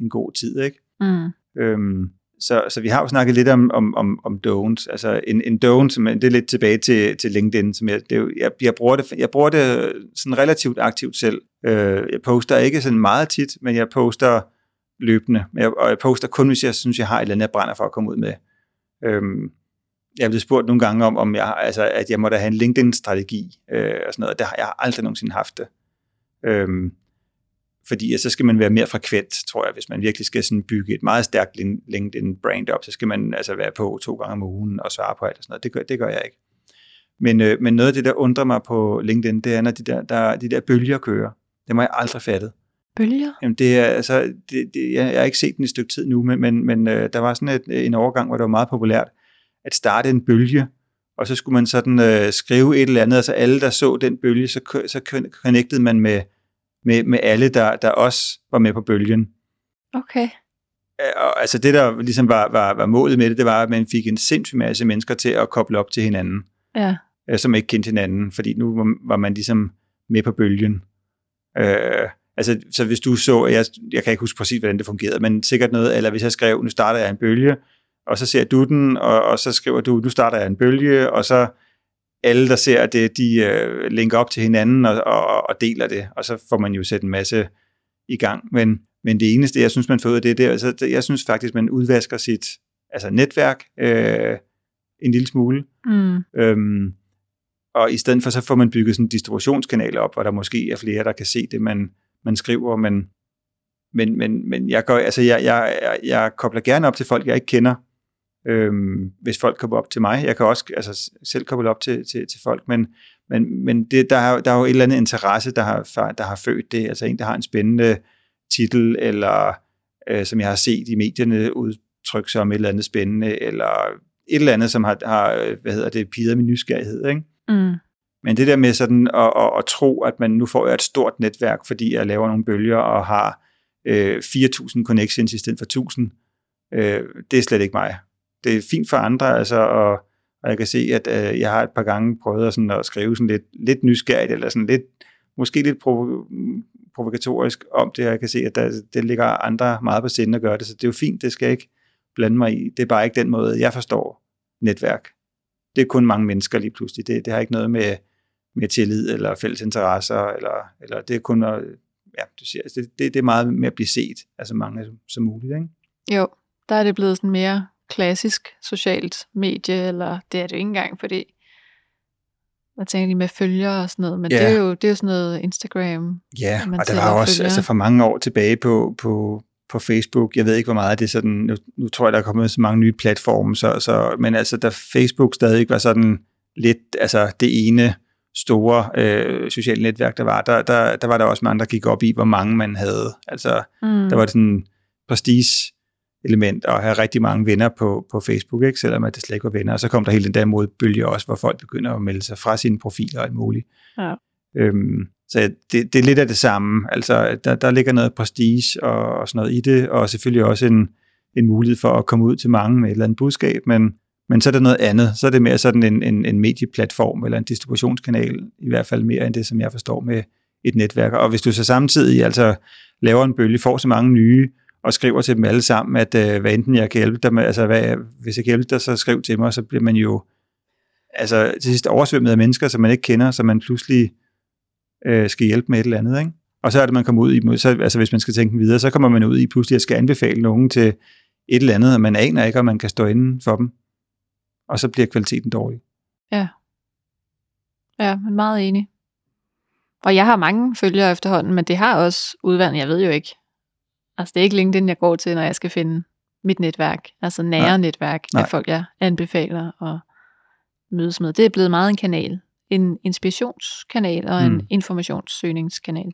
en god tid. Ikke? Mm. Øhm, så, så vi har jo snakket lidt om, om, om, om don'ts. Altså en, en don't, som det er lidt tilbage til, til LinkedIn, som jeg, det jeg, jeg, bruger det, jeg bruger det sådan relativt aktivt selv. Øh, jeg poster ikke sådan meget tit, men jeg poster løbende. Jeg, og jeg poster kun, hvis jeg synes, jeg har et eller andet, jeg brænder for at komme ud med. Øhm, jeg er spurgt nogle gange om, om jeg, har- altså, at jeg må da have en LinkedIn-strategi øh, og sådan noget. Det har jeg aldrig nogensinde haft det. Øhm, fordi så skal man være mere frekvent, tror jeg, hvis man virkelig skal sådan bygge et meget stærkt LinkedIn-brand op, så skal man altså være på to gange om ugen og svare på alt og sådan noget. Det gør, det gør jeg ikke. Men, øh, men noget af det, der undrer mig på LinkedIn, det er, når de der, der, de der bølger kører. Det må jeg aldrig fattet. Bølger? Jamen det er, altså, det, det, jeg, jeg har ikke set den i et stykke tid nu, men, men, men øh, der var sådan et, en overgang, hvor det var meget populært at starte en bølge, og så skulle man sådan øh, skrive et eller andet, altså alle, der så den bølge, så, så connectede man med, med, med alle, der, der også var med på bølgen. Okay. Og, altså det, der ligesom var, var, var målet med det, det var, at man fik en sindssyg masse mennesker til at koble op til hinanden, Ja. øh, som ikke kendte hinanden, fordi nu var, var man ligesom med på bølgen. Øh, altså, så hvis du så, jeg, jeg kan ikke huske præcis, hvordan det fungerede, men sikkert noget, eller hvis jeg skrev, nu starter jeg en bølge, og så ser du den, og, og så skriver du, nu starter jeg en bølge, og så alle, der ser det, de øh, linker op til hinanden og, og, og deler det, og så får man jo sætte en masse i gang. Men, men det eneste, jeg synes, man får ud af det, det er, altså, jeg synes faktisk, man udvasker sit altså netværk øh, en lille smule, Mm. Øhm, og i stedet for, så får man bygget sådan en distributionskanal op, hvor der måske er flere, der kan se det, man, man skriver, men, men, men, men jeg, går, altså jeg, jeg, jeg, jeg kobler gerne op til folk, jeg ikke kender, øhm, hvis folk kommer op til mig. Jeg kan også altså, selv koble op til, til, til folk, men, men, men det, der, er, der er jo et eller andet interesse, der har, der har født det, altså en, der har en spændende titel, eller øh, som jeg har set i medierne udtrykke sig om et eller andet spændende, eller et eller andet, som har, har øh, hvad hedder det, pider min nysgerrighed, ikke? Mm. Men det der med sådan at, at, at tro, at man nu får et stort netværk, fordi jeg laver nogle bølger og har øh, 4.000 connections i stedet for 1.000, øh, det er slet ikke mig. Det er fint for andre, altså, og, og jeg kan se, at øh, jeg har et par gange prøvet at, sådan, at skrive sådan lidt, lidt nysgerrigt, eller sådan lidt, måske lidt provo- provokatorisk om det, og jeg kan se, at der, det ligger andre meget på sinde at gøre det, så det er jo fint, det skal jeg ikke blande mig i. Det er bare ikke den måde, jeg forstår netværk. Det er kun mange mennesker lige pludselig. Det, det har ikke noget med, med tillid eller fælles interesser, eller, eller det er kun at, ja, du siger, altså det, det, det er meget med at blive set, altså mange som, som muligt. Ikke? Jo, der er det blevet sådan mere klassisk socialt medie, eller det er det jo ikke engang, fordi jeg tænker lige med følgere og sådan noget, men Ja. det, er jo, det er jo sådan noget Instagram. Ja, og der var også følgere. altså for mange år tilbage på, på, på Facebook, jeg ved ikke, hvor meget det er sådan, nu, nu tror jeg, der er kommet så mange nye platforme, så, så, men altså, da Facebook stadig var sådan lidt, altså det ene store øh, sociale netværk, der var, der, der, der var der også mange, der gik op i, hvor mange man havde. Altså, Mm. der var det sådan en prestige element at have rigtig mange venner på, på Facebook, ikke? selvom at det slet ikke var venner. Og så kom der hele den der modbølge også, hvor folk begynder at melde sig fra sine profiler og alt muligt. Ja. Øhm, så det, det er lidt af det samme. Altså, der, der ligger noget prestige og, og sådan noget i det, og selvfølgelig også en, en mulighed for at komme ud til mange med et eller andet budskab, men, men så er det noget andet. Så er det mere sådan en, en, en medieplatform eller en distributionskanal, i hvert fald mere end det, som jeg forstår med et netværk. Og hvis du så samtidig altså laver en bølge, får så mange nye, og skriver til dem alle sammen, at øh, hvad enten jeg kan hjælpe dig med, altså hvad, hvis jeg kan hjælpe dig, så skriv til mig, så bliver man jo altså til sidst oversvømmet af mennesker, som man ikke kender, som man pludselig øh, skal hjælpe med et eller andet, ikke? Og så er det, man kommer ud i, så, altså hvis man skal tænke videre, så kommer man ud i pludselig at skal anbefale nogen til et eller andet, og man aner ikke, om man kan stå inden for dem. Og så bliver kvaliteten dårlig. Ja, men meget enig. Og jeg har mange følgere efterhånden, men det har også udvandet, jeg ved jo ikke. Altså det er ikke LinkedIn, jeg går til, når jeg skal finde mit netværk. Altså nære Nej. netværk Nej. af folk, jeg anbefaler og mødes med. Det er blevet meget en kanal. En inspirationskanal og en Mm. informationssøgningskanal.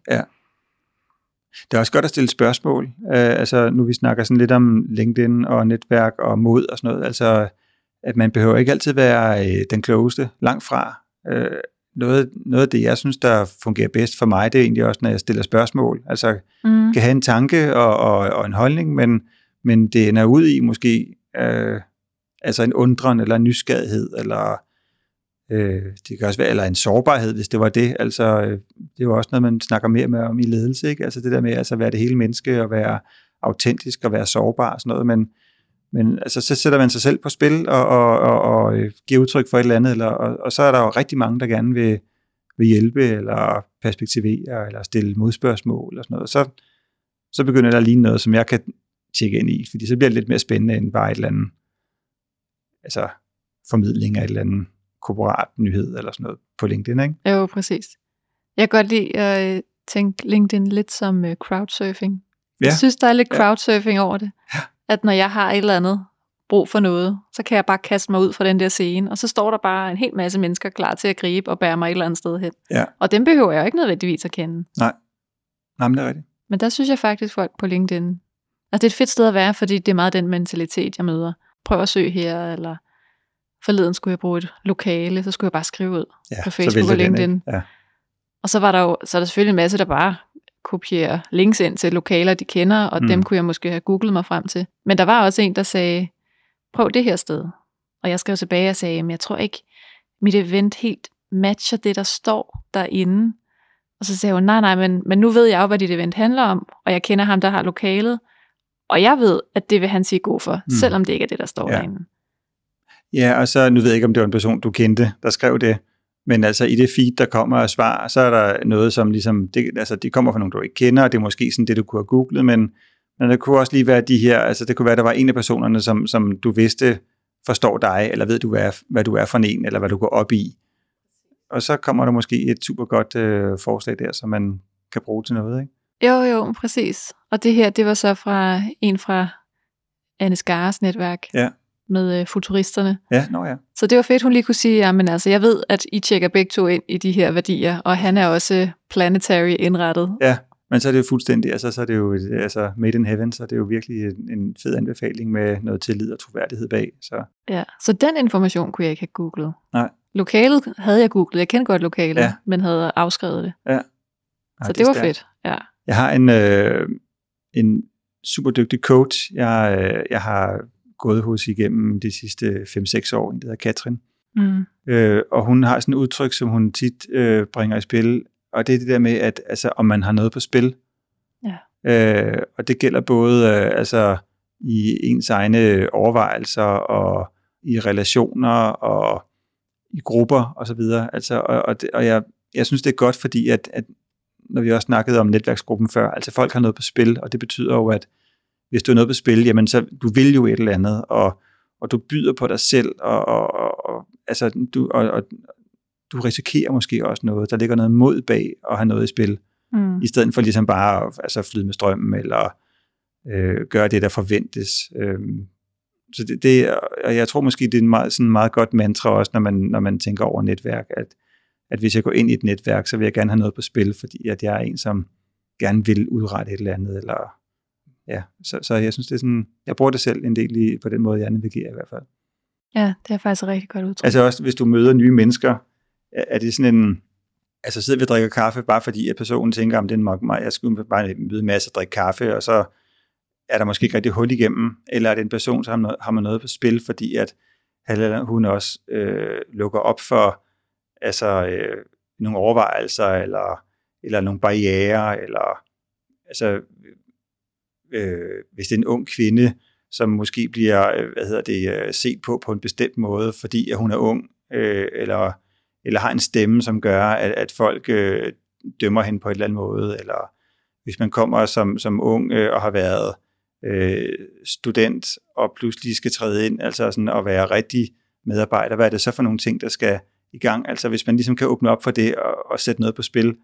Det er også godt at stille spørgsmål. Uh, altså, nu vi snakker sådan lidt om LinkedIn og netværk og mod og sådan noget. Altså, at man behøver ikke altid være uh, den klogeste. Langt fra. Uh, noget, noget af det, jeg synes, der fungerer bedst for mig, det er egentlig også, når jeg stiller spørgsmål. Altså, Mm. kan have en tanke og, og, og en holdning, men, men det ender ud i måske øh, altså en undren eller en nysgerrighed, eller øh, det kan også være, eller en sårbarhed, hvis det var det. Altså, øh, det er jo også noget, man snakker mere med om i ledelse, ikke? Altså det der med altså, at være det hele menneske, og være autentisk, og være sårbar og sådan noget, men, men altså, så sætter man sig selv på spil, og, og, og, og øh, giver udtryk for et eller andet, eller, og, og så er der jo rigtig mange, der gerne vil, vil hjælpe, eller perspektivere, eller stille modspørgsmål, og sådan noget. Så, så begynder der at ligne noget, som jeg kan tjekke ind i, fordi så bliver det lidt mere spændende end bare et eller andet, altså formidling af et eller andet korporat nyhed eller sådan noget på LinkedIn, ikke? Jo, præcis. Jeg kan godt lide at øh, tænke LinkedIn lidt som øh, crowdsurfing. Ja. Jeg synes, der er lidt Ja. crowdsurfing over det. Ja. At når jeg har et eller andet brug for noget, så kan jeg bare kaste mig ud fra den der scene, og så står der bare en hel masse mennesker klar til at gribe og bære mig et eller andet sted hen. Ja. Og dem behøver jeg jo ikke nødvendigvis at kende. Nej, men det er rigtigt. Men der synes jeg faktisk, folk på LinkedIn, altså det er et fedt sted at være, fordi det er meget den mentalitet, jeg møder. Prøv at søge her, eller forleden skulle jeg bruge et lokale, så skulle jeg bare skrive ud Ja, på Facebook og den, LinkedIn. ikke? Ja. Og så var der jo, så er der selvfølgelig en masse, der bare kopierer links ind til lokaler, de kender, og Mm. dem kunne jeg måske have googlet mig frem til. Men der var også en, der sagde, prøv det her sted. Og jeg skrev tilbage og sagde, men jeg tror ikke, mit event helt matcher det, der står derinde. Og så sagde hun, nej, nej, men, men nu ved jeg jo, hvad dit event handler om, og jeg kender ham, der har lokalet, og jeg ved, at det vil han sige god for, Mm. selvom det ikke er det, der står ja. derinde. Ja, og så, nu ved jeg ikke, om det var en person, du kendte, der skrev det, men altså i det feed, der kommer af svar, så er der noget, som ligesom, det, altså det kommer fra nogen, du ikke kender, og det er måske sådan det, du kunne have googlet, men, men det kunne også lige være de her, altså det kunne være, der var en af personerne, som, som du vidste forstår dig, eller ved du, hvad, hvad du er for en, eller hvad du går op i. Og så kommer der måske et super godt øh, forslag der, som man kan bruge til noget, ikke? Jo, jo, præcis. Og det her, det var så fra en fra Anne Skares netværk Ja. Med øh, futuristerne. Ja, nå ja. Så det var fedt, hun lige kunne sige, ja, men altså, jeg ved, at I tjekker begge to ind i de her værdier, og han er også planetary indrettet. Ja, men så er det jo fuldstændig, altså så er det jo et- altså made in heaven, så er det jo virkelig en, en fed anbefaling med noget tillid og troværdighed bag. Så Ja, så den information kunne jeg ikke have googlet. Nej. Lokalet havde jeg googlet. Jeg kendte godt lokalet, Ja. men havde afskrevet det. ja, så det, det var stærkt. fedt. Ja. Jeg har en, øh, en super dygtig coach, jeg, øh, jeg har gået hos igennem de sidste 5-6 år, en der hedder Katrin. Mm. Øh, og hun har sådan et udtryk, som hun tit øh, bringer i spil, og det er det der med, at altså, om man har noget på spil. Ja. Øh, og det gælder både øh, altså, i ens egne overvejelser, og i relationer, og i grupper og så videre. Altså, og, og, det, og jeg, jeg synes, det er godt, fordi at, at når vi også snakkede om netværksgruppen før, altså folk har noget på spil, og det betyder jo, at hvis du har noget på spil, jamen så du vil jo et eller andet, og, og du byder på dig selv, og, og, og, altså, du, og, og, du risikerer måske også noget. Der ligger noget mod bag at have noget i spil, Mm. i stedet for ligesom bare at altså, flyde med strømmen, eller øh, gøre det, der forventes. Øhm, så det, det, er- og jeg tror måske, det er en meget, sådan meget godt mantra også, når man, når man tænker over netværk, at, at hvis jeg går ind i et netværk, så vil jeg gerne have noget på spil, fordi at jeg er en, som gerne vil udrette et eller andet, eller ja, så, så jeg synes, det er sådan, jeg bruger det selv en del i, på den måde, jeg navigerer i hvert fald. Ja, det er faktisk et rigtig godt udtryk. Altså også, hvis du møder nye mennesker, er det sådan en, altså sidder vi og drikker kaffe, bare fordi at personen tænker, om det er mig, jeg skulle bare møde en masse og drikke kaffe, og så er der måske ikke rigtig hul igennem, eller er det en person, så har man noget, har man noget på spil, fordi at han eller hun også øh, lukker op for altså, øh, nogle overvejelser, eller, eller nogle barriere, eller altså, øh, hvis det er en ung kvinde, som måske bliver øh, hvad hedder det, øh, set på på en bestemt måde, fordi at hun er ung, øh, eller, eller har en stemme, som gør, at, at folk øh, dømmer hende på en eller anden måde, eller hvis man kommer som, som ung øh, og har været øh, student, og pludselig skal træde ind, altså sådan at være rigtig medarbejder, hvad er det så for nogle ting, der skal i gang? Altså hvis man ligesom kan åbne op for det og, og sætte noget på spil,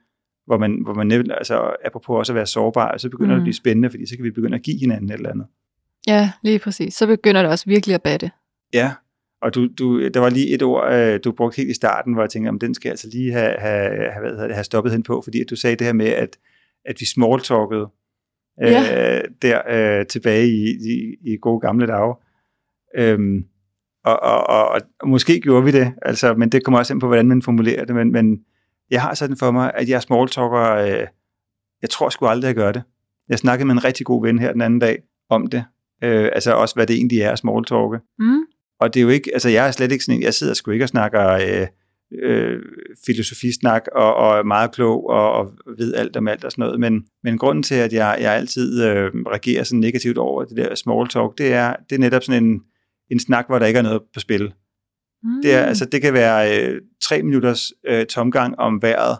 hvor man, hvor man altså apropos også at være sårbar, så begynder mm. det at Mm. blive spændende, fordi så kan vi begynde at give hinanden et eller andet. Ja, lige præcis. Så begynder det også virkelig at batte. Ja, Og du, du, der var lige et ord, øh, du brugte helt i starten, hvor jeg tænkte, om den skal jeg altså lige have, have, have, hvad det, have stoppet hen på, fordi at du sagde det her med, at, at vi smalltalkede øh, Ja. der øh, tilbage i, i, i gode gamle dage. Øhm, og, og, og, og måske gjorde vi det, altså, men det kommer også ind på, hvordan man formulerer det, men, men jeg har sådan for mig, at jeg smalltalker, øh, jeg tror sgu aldrig, jeg gør det. Jeg snakkede med en rigtig god ven her den anden dag om det, øh, altså også, hvad det egentlig er at smalltalke. Mm. Og det er jo ikke, altså jeg er slet ikke sådan en, jeg sidder sgu ikke og snakker øh, øh, filosofisnak og, og er meget klog og, og ved alt om alt og sådan noget, men, men grunden til, at jeg, jeg altid øh, reagerer sådan negativt over det der small talk, det er, det er netop sådan en, en snak, hvor der ikke er noget på spil. Mm. Det, er, altså, det kan være øh, tre minutters øh, tomgang om vejret,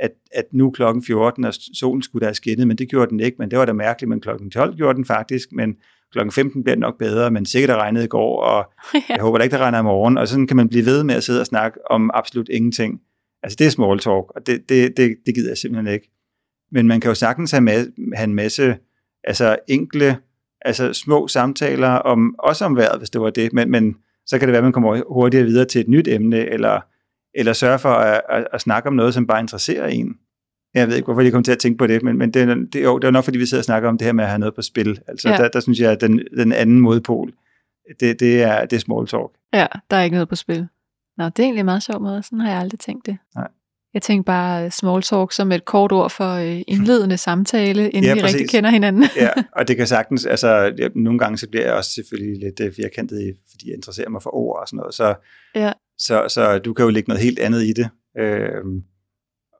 at, at nu klokken 14, og solen skulle da have skinnet, men det gjorde den ikke, men det var da mærkeligt, men klokken 12 gjorde den faktisk, men klokken 15 bliver nok bedre, men sikkert der regnede i går, og jeg håber da ikke, der regner i morgen, og sådan kan man blive ved med at sidde og snakke om absolut ingenting. Altså det er small talk, og det, det, det, det gider jeg simpelthen ikke. Men man kan jo sagtens have, ma- have en masse altså enkle, altså små samtaler, om, også om vejret, hvis det var det, men, men så kan det være, at man kommer hurtigere videre til et nyt emne, eller, eller sørge for at, at, at snakke om noget, som bare interesserer en. Jeg ved ikke, hvorfor jeg kom til at tænke på det, men, men det, er- det, jo, det er nok, fordi vi sidder og snakker om det her med at have noget på spil. Altså, ja. der, der synes jeg, at den, den anden modpol, det, det, er, det er small talk. Ja, der er ikke noget på spil. Nå, det er egentlig en meget sjov måde. Sådan har jeg aldrig tænkt det. Nej. Jeg tænkte bare øh, small talk som et kort ord for øh, indledende samtale, inden Ja, vi rigtig kender hinanden. ja, og det kan sagtens, altså nogle gange så bliver jeg også selvfølgelig lidt øh, firkantet, fordi jeg interesserer mig for ord og sådan noget, så, Ja. så, så du kan jo lægge noget helt andet i det. Øhm,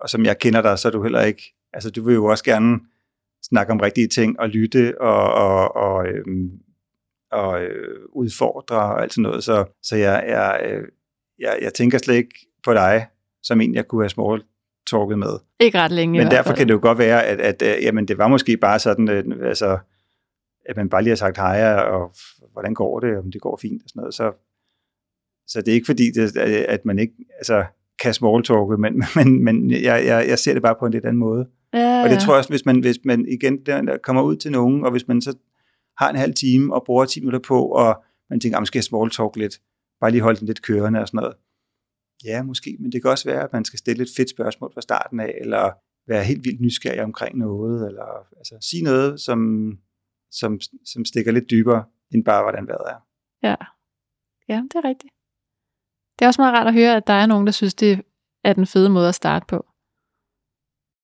og som jeg kender dig, så er du heller ikke, altså du vil jo også gerne snakke om rigtige ting og lytte og, og, og, øhm, og øh, udfordre og alt sådan noget, så, så jeg, jeg, øh, jeg, jeg tænker slet ikke på dig, som en jeg kunne have small talket med. Ikke ret længe Men derfor kan det jo godt være, at, at, at jamen, det var måske bare sådan, at, altså, at man bare lige har sagt hej, og hvordan går det, om det går fint og sådan noget. Så, så det er ikke fordi, det, at at man ikke altså, kan smalltalke, men, men, men jeg, jeg, jeg ser det bare på en lidt anden måde. ja, Og det ja. tror jeg også, hvis man, hvis man igen der, kommer ud til nogen, og hvis man så har en halv time og bruger 10 minutter på, og man tænker, skal jeg smalltalk lidt, bare lige holde den lidt kørende og sådan noget. Ja, måske, men det kan også være, at man skal stille et fedt spørgsmål fra starten af, eller være helt vildt nysgerrig omkring noget, eller altså, sige noget, som, som, som stikker lidt dybere, end bare, hvordan vejret er. Ja, det er rigtigt. Det er også meget rart at høre, at der er nogen, der synes, det er den fede måde at starte på.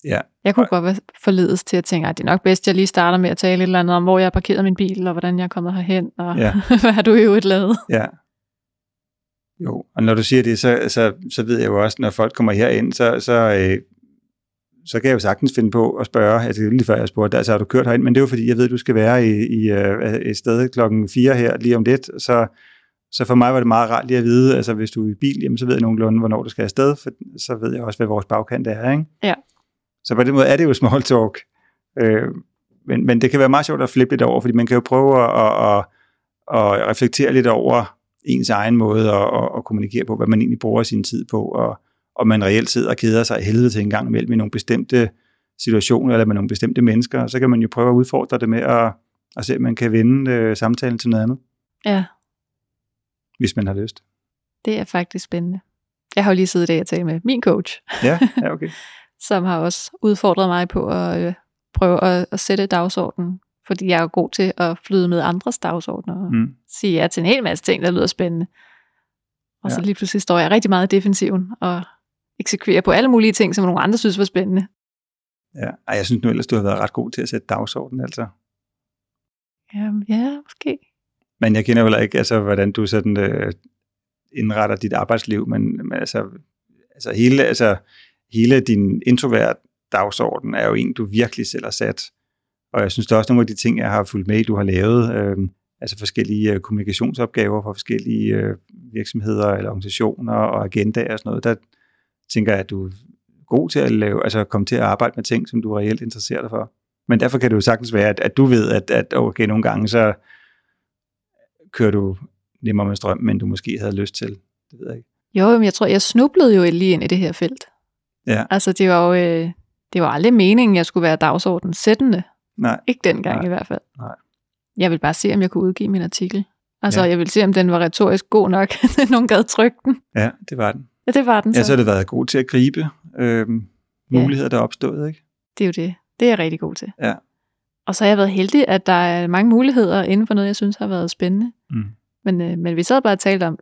Ja, Jeg kunne godt være forledes til at tænke, at det er nok bedst, at jeg lige starter med at tale et eller andet om, hvor jeg har parkeret min bil, og hvordan jeg er kommet herhen, og Ja. hvad har du i øvrigt lavet? ja. Jo, og når du siger det, så, så, så ved jeg jo også, når folk kommer herind, så, så, øh, så kan jeg jo sagtens finde på at spørge, altså lige før jeg spurgte, altså har du kørt herind, men det er jo fordi, jeg ved, at du skal være i, i øh, et sted klokken 4 her lige om lidt, så, så for mig var det meget rart lige at vide, altså hvis du er i bil, jamen, så ved jeg nogenlunde, hvornår du skal afsted, for så ved jeg også, hvad vores bagkant er, ikke? Ja. Så på den måde er det jo small talk. Øh, men, men det kan være meget sjovt at flippe lidt over, fordi man kan jo prøve at, at, at, at reflektere lidt over ens egen måde at, at, at kommunikere på, hvad man egentlig bruger sin tid på, og om man reelt sidder og keder sig helvede til en gang imellem i nogle bestemte situationer, eller med nogle bestemte mennesker, så kan man jo prøve at udfordre det med at, at se, om man kan vende øh, samtalen til noget andet, Ja, hvis man har lyst. det er faktisk spændende. Jeg har jo lige siddet i dag og talt med min coach, Ja, ja okay. som har også udfordret mig på at øh, prøve at, at sætte dagsordenen, fordi jeg er god til at flyde med andres dagsordner og Mm. sige ja til en hel masse ting, der lyder spændende. Og så Ja. lige pludselig står jeg rigtig meget i defensiven og eksekverer på alle mulige ting, som nogle andre synes var spændende. Ja. Ej, jeg synes nu ellers, du har været ret god til at sætte dagsordenen, altså. Jamen, ja, måske. Men jeg kender jo heller ikke, altså, hvordan du sådan øh, indretter dit arbejdsliv, men, men altså, altså, hele, altså, hele din introvert dagsorden er jo en, du virkelig selv har sat. Og jeg synes der er også nogle af de ting, jeg har fulgt med i, du har lavet, øh, altså forskellige øh, kommunikationsopgaver for forskellige øh, virksomheder eller organisationer og agendaer og sådan noget, der tænker jeg, at du er god til at lave, altså komme til at arbejde med ting, som du reelt interesserer dig for. Men derfor kan det jo sagtens være, at, at du ved, at, at okay, nogle gange så kører du nemmere med strøm, men du måske havde lyst til. Det ved jeg ikke. Jo, men jeg tror, jeg snublede jo lige ind i det her felt. Ja. Altså, det var jo øh, det var aldrig meningen, jeg skulle være dagsordenen sættende. Nej, Ikke dengang Nej. i hvert fald. Nej. Jeg vil bare se, om jeg kunne udgive min artikel Altså, Ja. ja. jeg vil se, om den var retorisk god nok, at nogen gad trykke den. Ja, det var den. Ja, det var den så. Ja, så har det været god til at gribe øh, muligheder, der er opstået, ikke? Det er jo det. Det er jeg rigtig god til. Ja. Og så har jeg været heldig, at der er mange muligheder inden for noget, jeg synes har været spændende. Mm. Men, øh, men vi sad bare og talte om,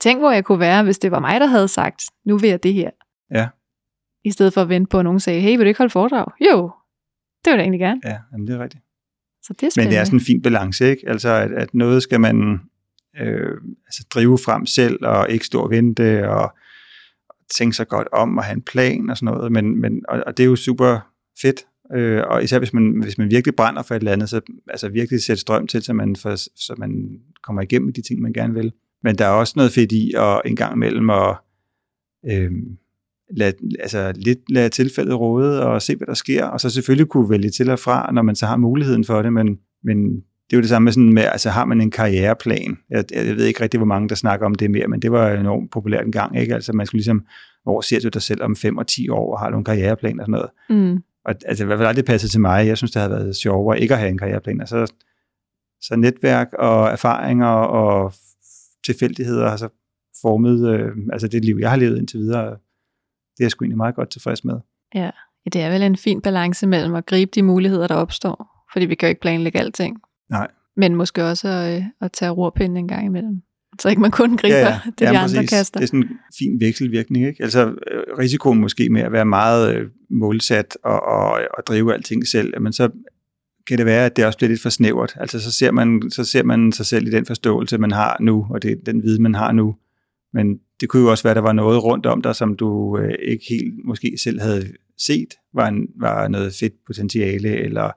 tænk hvor jeg kunne være, hvis det var mig, der havde sagt, nu vil jeg det her. Ja. I stedet for at vente på, at nogen sagde, hey, vil du ikke holde foredrag? Jo, det vil jeg egentlig gerne. Ja, jamen, det er rigtigt. Så det er Men spændende. det er sådan en fin balance, ikke? Altså, at, at noget skal man øh, altså drive frem selv, og ikke stå og vente, og tænke sig godt om, og have en plan og sådan noget. Men, men, og, og det er jo super fedt. Øh, og især hvis man, hvis man virkelig brænder for et eller andet, så altså virkelig sætte strøm til, så man, for, så man kommer igennem de ting, man gerne vil. Men der er også noget fedt i at en gang imellem at øh, lade, altså lidt lade tilfældet råde og se, hvad der sker, og så selvfølgelig kunne vælge til og fra, når man så har muligheden for det, men, men det er jo det samme med sådan med, altså har man en karriereplan? Jeg, jeg ved ikke rigtig, hvor mange der snakker om det mere, men det var enormt populært en gang, ikke? Altså man skulle ligesom, hvor ser du dig selv om 5 og 10 år, og har du en karriereplan og sådan noget? Mm. Og altså, i hvert fald aldrig passet til mig. Jeg synes, det havde været sjovere ikke at have en karriereplan. Altså, så netværk og erfaringer og tilfældigheder har så formet øh, altså det liv, jeg har levet indtil videre. Det er jeg sgu egentlig meget godt tilfreds med. Ja, det er vel en fin balance mellem at gribe de muligheder, der opstår. Fordi vi kan jo ikke planlægge alting. Nej. Men måske også øh, at tage rorpinden en gang imellem. Så ikke man kun griber ja, ja. det, de Jamen, andre præcis. kaster. Det er sådan en fin vekselvirkning. Ikke? Altså øh, risikoen måske med at være meget øh, målsat og, og, og drive alting selv, men så kan det være, at det også bliver lidt for snævert. Altså så ser man, så ser man sig selv i den forståelse, man har nu, og det er den viden, man har nu. Men det kunne jo også være, at der var noget rundt om dig, som du øh, ikke helt måske selv havde set, var, en, var noget fedt potentiale, eller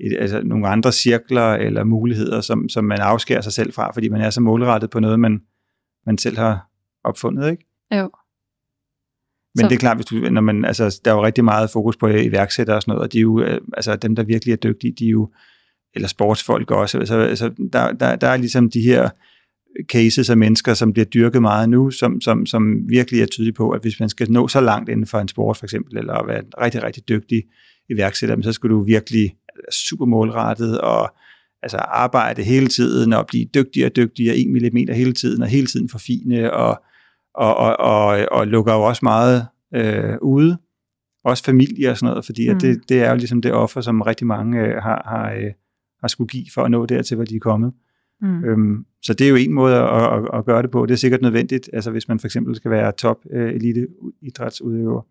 et, altså nogle andre cirkler eller muligheder, som, som man afskærer sig selv fra, fordi man er så målrettet på noget, man, man selv har opfundet, ikke? Jo. Men Så- det er klart, hvis du, når man, altså, der er jo rigtig meget fokus på iværksættere og sådan noget, og de er jo, øh, altså dem, der virkelig er dygtige, de er jo, eller sportsfolk også, altså, altså der, der, der er ligesom de her cases af mennesker, som bliver dyrket meget nu, som, som, som virkelig er tydelige på, at hvis man skal nå så langt inden for en sport for eksempel, eller være en rigtig, rigtig dygtig iværksætter, så skal du virkelig være super målrettet og altså arbejde hele tiden og blive dygtigere og dygtigere, en millimeter hele tiden, og hele tiden forfine, og, og, og, og, og lukker jo også meget øh, ude, også familie og sådan noget, fordi mm. Mm. at det, det er jo ligesom det offer, som rigtig mange øh, har, har, øh, har skulle give for at nå dertil, hvor de er kommet. Mm. Øhm, så det er jo en måde at, at, at gøre det på. Det er sikkert nødvendigt, altså hvis man for eksempel skal være top øh, elite idrætsudøver.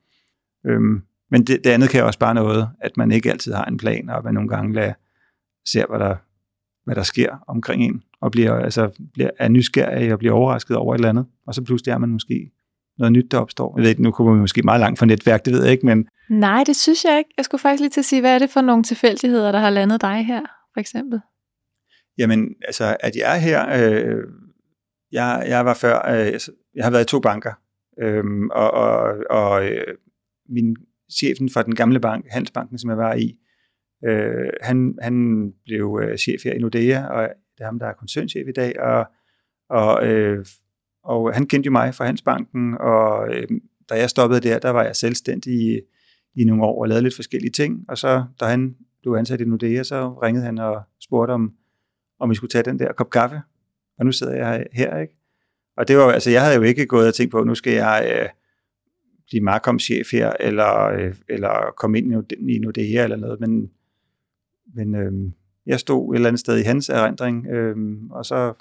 Øhm, men det, det andet kan også bare noget, at man ikke altid har en plan, og at man nogle gange lader, ser, hvad der, hvad der sker omkring en, og bliver, altså, bliver, er nysgerrig og bliver overrasket over et eller andet. Og så pludselig er man måske noget nyt, der opstår. Jeg ved ikke, nu kommer vi måske meget langt fra netværk, det ved jeg ikke, men Nej, det synes jeg ikke. Jeg skulle faktisk lige til at sige, hvad er det for nogle tilfældigheder, der har landet dig her, for eksempel? Jamen, altså, at jeg er her, øh, jeg, jeg var før, øh, altså, jeg har været i to banker, øh, og, og, og øh, min chefen fra den gamle bank, Handelsbanken, som jeg var i, øh, han, han blev øh, chef her i Nordea, og det er ham, der er koncernchef i dag, og, og, øh, og han kendte jo mig fra Handelsbanken, og øh, da jeg stoppede der, der var jeg selvstændig i, i nogle år og lavede lidt forskellige ting, og så da han blev ansat i Nordea, så ringede han og spurgte om, om vi skulle tage den der kop kaffe. Og nu sidder jeg her, ikke? Og det var, altså, jeg havde jo ikke gået og tænkt på, nu skal jeg øh, blive Markom-chef her, eller, øh, eller komme ind i Node- i Nordea eller noget, men, men øh, jeg stod et eller andet sted i hans erindring, øh, og så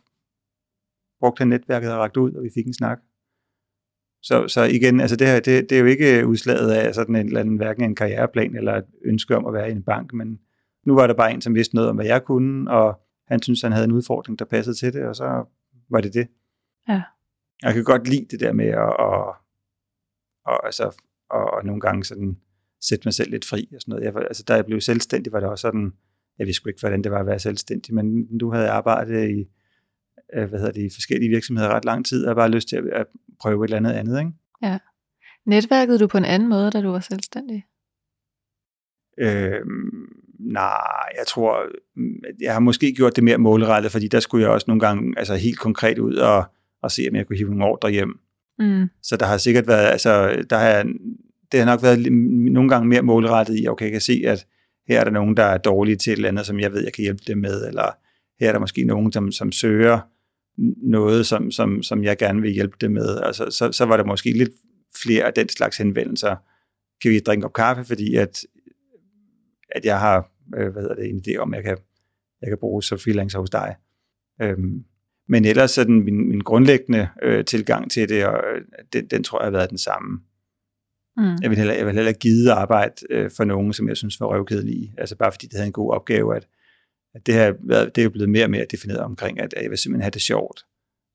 brugte han netværket og rakte ud, og vi fik en snak. Så, så igen, altså det, her, det, det er jo ikke udslaget af sådan en eller anden, hverken en karriereplan eller et ønske om at være i en bank, men nu var der bare en, som vidste noget om, hvad jeg kunne, og han syntes, han havde en udfordring, der passede til det, og så var det det. Ja. Jeg kan godt lide det der med at, at, at, altså, at nogle gange sådan sætte mig selv lidt fri og sådan noget. Jeg, altså, da jeg blev selvstændig, var det også sådan, jeg vidste ikke, hvordan det var at være selvstændig, men nu havde jeg arbejdet i, øh, hvad hedder det, i forskellige virksomheder ret lang tid, og jeg bare lyst til at, at prøve et eller andet andet, ikke? Netværkede du på en anden måde, da du var selvstændig? Øh, nej, jeg tror, mm, jeg har måske gjort det mere målrettet, fordi der skulle jeg også nogle gange altså helt konkret ud og, og se, om jeg kunne hive nogle ordre hjem. Mm. Så der har sikkert været, altså, der har, det har nok været nogle gange mere målrettet i, okay, jeg kan se, at her er der nogen, der er dårlige til et eller andet, som jeg ved, jeg kan hjælpe dem med, eller her er der måske nogen, som, som søger noget, som, som, som jeg gerne vil hjælpe det med. Altså, så, så var der måske lidt flere af den slags henvendelser. Kan vi drikke op kaffe, fordi at, at jeg har øh, hvad hedder det, en idé om, jeg kan, jeg kan bruge som freelancer hos dig. Øhm, men ellers sådan min, min grundlæggende øh, tilgang til det, og øh, den, den tror jeg har været den samme. Mm. Jeg vil heller, jeg vil heller give arbejde øh, for nogen, som jeg synes var røvkedelige. Altså bare fordi det havde en god opgave, at, at det, her, det er jo blevet mere og mere defineret omkring, at, at jeg vil simpelthen have det sjovt.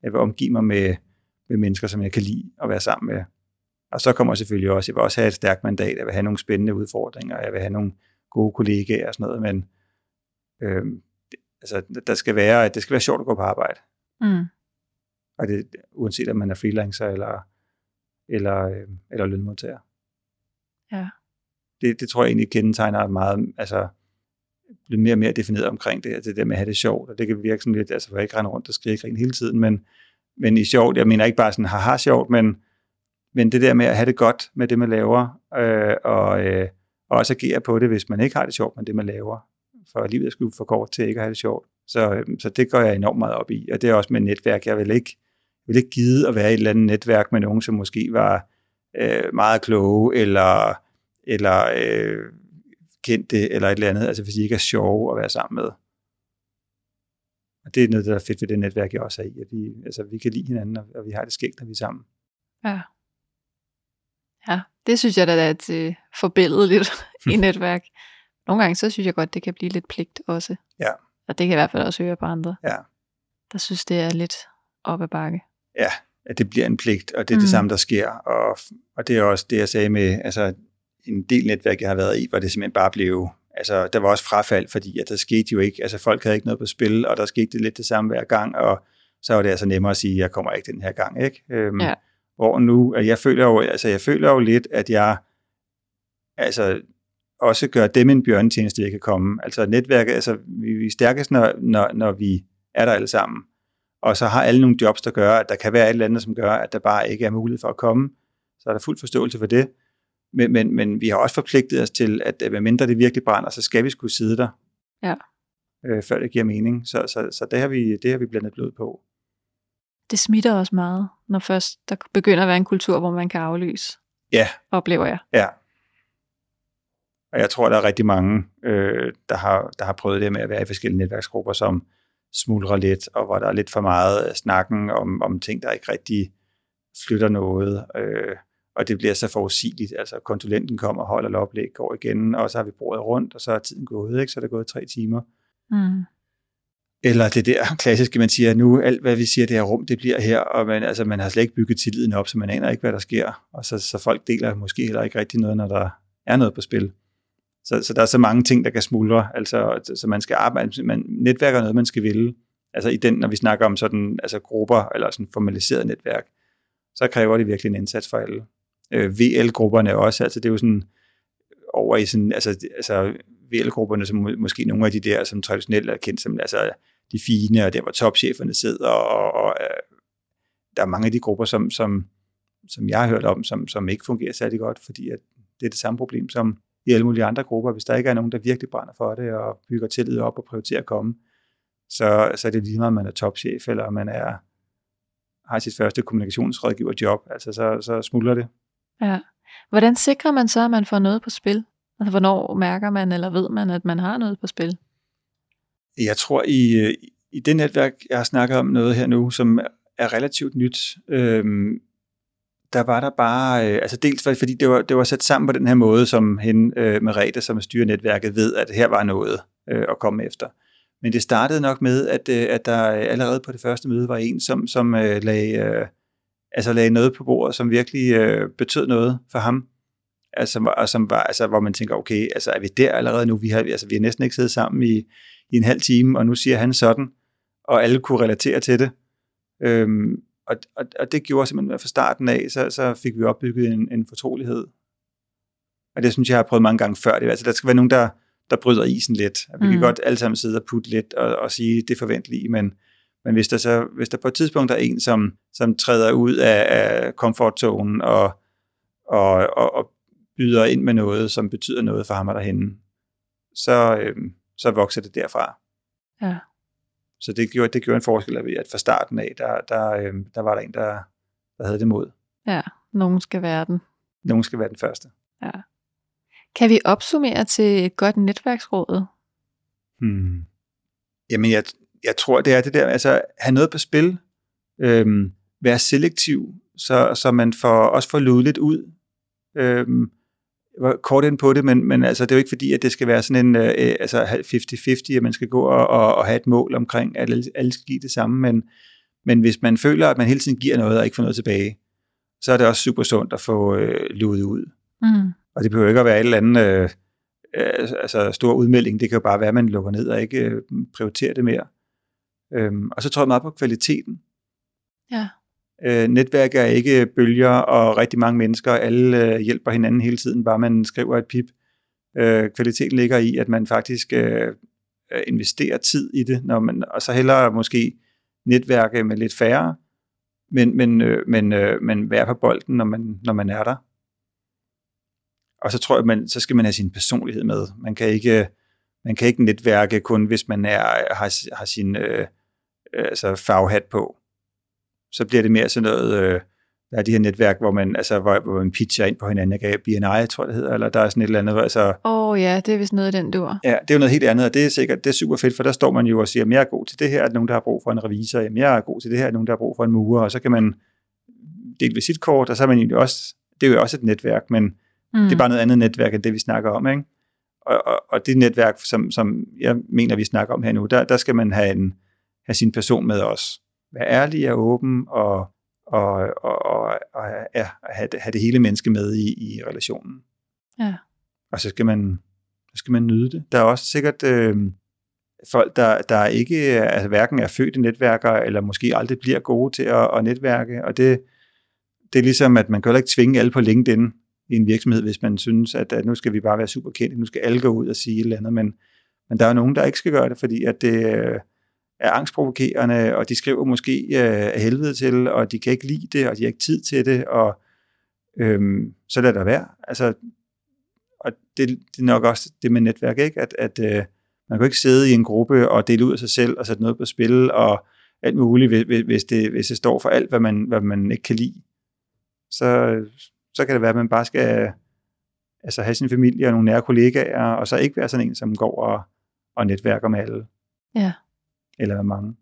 Jeg vil omgive mig med, med mennesker, som jeg kan lide at være sammen med. Og så kommer selvfølgelig også, jeg vil også have et stærkt mandat, jeg vil have nogle spændende udfordringer, jeg vil have nogle gode kollegaer og sådan noget, men øh, altså, der skal være, det skal være sjovt at gå på arbejde. Mm. Og det, uanset om man er freelancer eller, eller, øh, eller lønmodtager. Ja. Det, det tror jeg egentlig kendetegner meget, altså blive mere og mere defineret omkring det, altså det der med at have det sjovt, og det kan virke sådan lidt, altså for jeg ikke rende rundt og skrige grin hele tiden, men, men i sjovt, jeg mener ikke bare sådan haha sjovt, men, men det der med at have det godt med det, man laver, øh, og, øh, og også agere på det, hvis man ikke har det sjovt med det, man laver, for livet er sgu for kort til ikke at have det sjovt. Så, øhm, så det går jeg enormt meget op i, og det er også med netværk, jeg vil ikke, vil ikke gide at være i et eller andet netværk med nogen, som måske var øh, meget kloge, eller, eller øh, kendte, eller et eller andet, altså hvis de ikke er sjove at være sammen med. Og det er noget, der er fedt ved det netværk, jeg også er i, at vi, altså, vi kan lide hinanden, og vi har det skægt, når vi er sammen. Ja. Ja, det synes jeg da er et øh, forbilledeligt i netværk. Nogle gange, så synes jeg godt, det kan blive lidt pligt også. Ja. Og det kan jeg i hvert fald også høre på andre. Ja. Der synes, det er lidt op ad bakke. Ja, at det bliver en pligt, og det er mm. det samme, der sker. Og, og det er også det, jeg sagde med, altså en del netværk, jeg har været i, hvor det simpelthen bare blev, altså der var også frafald, fordi at der skete jo ikke, altså folk havde ikke noget på spil, og der skete det lidt det samme hver gang, og så var det altså nemmere at sige, at jeg kommer ikke den her gang, ikke? Øhm, ja. Hvor nu, at jeg føler jo, altså jeg føler jo lidt, at jeg, altså også gør dem en bjørnetjeneste, jeg kan komme. Altså netværket, altså vi er stærkest, når, når, når vi er der alle sammen. Og så har alle nogle jobs, der gør, at der kan være et eller andet, som gør, at der bare ikke er mulighed for at komme. Så er der fuld forståelse for det. Men, men, men vi har også forpligtet os til, at mindre det virkelig brænder, så skal vi skulle sidde der. Ja. Øh, før det giver mening. Så, så, så det, har vi, det har vi blandet blod på. Det smitter også meget, når først der begynder at være en kultur, hvor man kan aflyse. Ja. Oplever jeg. Ja. Og jeg tror, der er rigtig mange, øh, der, har, der har prøvet det med at være i forskellige netværksgrupper, som smuldrer lidt, og hvor der er lidt for meget snakken om, om ting, der ikke rigtig flytter noget. Øh, og det bliver så forudsigeligt. Altså konsulenten kommer og holder oplæg, går igen, og så har vi bordet rundt, og så er tiden gået, ikke? så er der gået tre timer. Mm. Eller det der klassiske, man siger, nu alt hvad vi siger, det her rum, det bliver her, og man, altså, man har slet ikke bygget tilliden op, så man aner ikke, hvad der sker. Og så, så folk deler måske heller ikke rigtig noget, når der er noget på spil. Så, så der er så mange ting, der kan smuldre, altså, så man skal arbejde, man, netværk er noget, man skal ville. Altså i den, når vi snakker om sådan, altså grupper, eller sådan formaliseret netværk, så kræver det virkelig en indsats for alle øh, VL-grupperne også, altså det er jo sådan over i sådan, altså, altså VL-grupperne, som må, måske nogle af de der, som traditionelt er kendt som, altså de fine, og der hvor topcheferne sidder, og, og øh, der er mange af de grupper, som, som, som jeg har hørt om, som, som ikke fungerer særlig godt, fordi at det er det samme problem som i alle mulige andre grupper. Hvis der ikke er nogen, der virkelig brænder for det, og bygger tillid op og prioriterer at komme, så, så er det lige meget, om man er topchef, eller man er, har sit første kommunikationsrådgiverjob, altså så, så smuldrer det. Ja. Hvordan sikrer man så, at man får noget på spil? Altså, hvornår mærker man, eller ved man, at man har noget på spil? Jeg tror, i, øh, i det netværk, jeg har snakket om noget her nu, som er relativt nyt, øhm, der var der bare, øh, altså dels fordi det var, det var sat sammen på den her måde, som hende, øh, Merete, som styrer netværket, ved, at her var noget øh, at komme efter. Men det startede nok med, at, øh, at der allerede på det første møde var en, som, som øh, lagde, øh, altså lagde noget på bordet, som virkelig øh, betød noget for ham. Altså, og som var, altså, hvor man tænker, okay, altså, er vi der allerede nu? Vi har, altså, vi har næsten ikke siddet sammen i, i en halv time, og nu siger han sådan, og alle kunne relatere til det. Øhm, og, og, og det gjorde simpelthen, at fra starten af, så, så fik vi opbygget en, en fortrolighed. Og det synes jeg, jeg har prøvet mange gange før. Det, altså, der skal være nogen, der, der bryder isen lidt. Og vi mm. kan godt alle sammen sidde og putte lidt og, og sige det forventelige, men, men hvis der, så, hvis der på et tidspunkt er en, som, som træder ud af, af komfortzonen og, og, og, og byder ind med noget, som betyder noget for ham og derhenne, så, øh, så vokser det derfra. Ja. så det gjorde, det gjorde en forskel, at fra starten af, der, der, øh, der var der en, der, der havde det mod. Ja, nogen skal være den. Nogen skal være den første. Ja. Kan vi opsummere til et godt netværksråd? Hmm. Jamen, jeg, jeg tror, det er det der, altså have noget på spil, øhm, være selektiv, så, så man får, også får luet lidt ud. Øhm, var kort ind på det, men, men altså, det er jo ikke fordi, at det skal være sådan en øh, altså 50-50, at man skal gå og, og, og have et mål omkring, at alle, alle skal give det samme, men, men hvis man føler, at man hele tiden giver noget og ikke får noget tilbage, så er det også super sundt at få øh, luet ud. Mm. Og det behøver ikke at være et eller andet øh, øh, altså stor udmelding, det kan jo bare være, at man lukker ned og ikke øh, prioriterer det mere. Øhm, og så tror jeg meget på kvaliteten. Ja. Øh, netværk er ikke bølger og rigtig mange mennesker, alle øh, hjælper hinanden hele tiden, bare man skriver et pip. Øh, kvaliteten ligger i, at man faktisk øh, øh, investerer tid i det, når man, og så hellere måske netværke med lidt færre, men, men, øh, men, øh, men være på bolden, når man, når man er der. Og så tror jeg, man, så skal man have sin personlighed med. Man kan ikke, man kan ikke netværke kun, hvis man er, har, har sin øh, øh altså faghat på så bliver det mere sådan noget, øh, der er de her netværk, hvor man, altså, hvor, hvor man pitcher ind på hinanden. Jeg BNI, tror jeg det hedder, eller der er sådan et eller andet. Altså, Åh oh, ja, det er vist noget af den dur. Ja, det er jo noget helt andet, og det er sikkert det er super fedt, for der står man jo og siger, at jeg er god til det her, at nogen, der har brug for en revisor, jamen jeg er god til det her, at nogen, der har brug for en murer, og så kan man dele visitkort, og så er man egentlig også, det er jo også et netværk, men mm. det er bare noget andet netværk, end det vi snakker om, ikke? Og, og, og det netværk, som, som jeg mener, vi snakker om her nu, der, der skal man have, en, have sin person med os være ærlig og åben og, og, og, og, og ja, have, det, have det hele menneske med i, i relationen. Ja. Og så skal man, så skal man nyde det. Der er også sikkert øh, folk, der, der ikke altså, hverken er født i netværker, eller måske aldrig bliver gode til at, at netværke, og det, det er ligesom, at man kan heller ikke tvinge alle på LinkedIn i en virksomhed, hvis man synes, at, at nu skal vi bare være super kendte, nu skal alle gå ud og sige et eller andet, men, men der er jo nogen, der ikke skal gøre det, fordi at det, øh, er angstprovokerende, og de skriver måske øh, af helvede til, og de kan ikke lide det, og de har ikke tid til det, og øhm, så lader der være. Altså, og det, det er nok også det med netværk, ikke? at, at øh, man kan ikke sidde i en gruppe og dele ud af sig selv og sætte noget på spil og alt muligt, hvis, hvis, det, hvis det står for alt, hvad man, hvad man ikke kan lide. Så, så kan det være, at man bare skal altså, have sin familie og nogle nære kollegaer, og så ikke være sådan en, som går og, og netværker med alle. Ja eller med mange.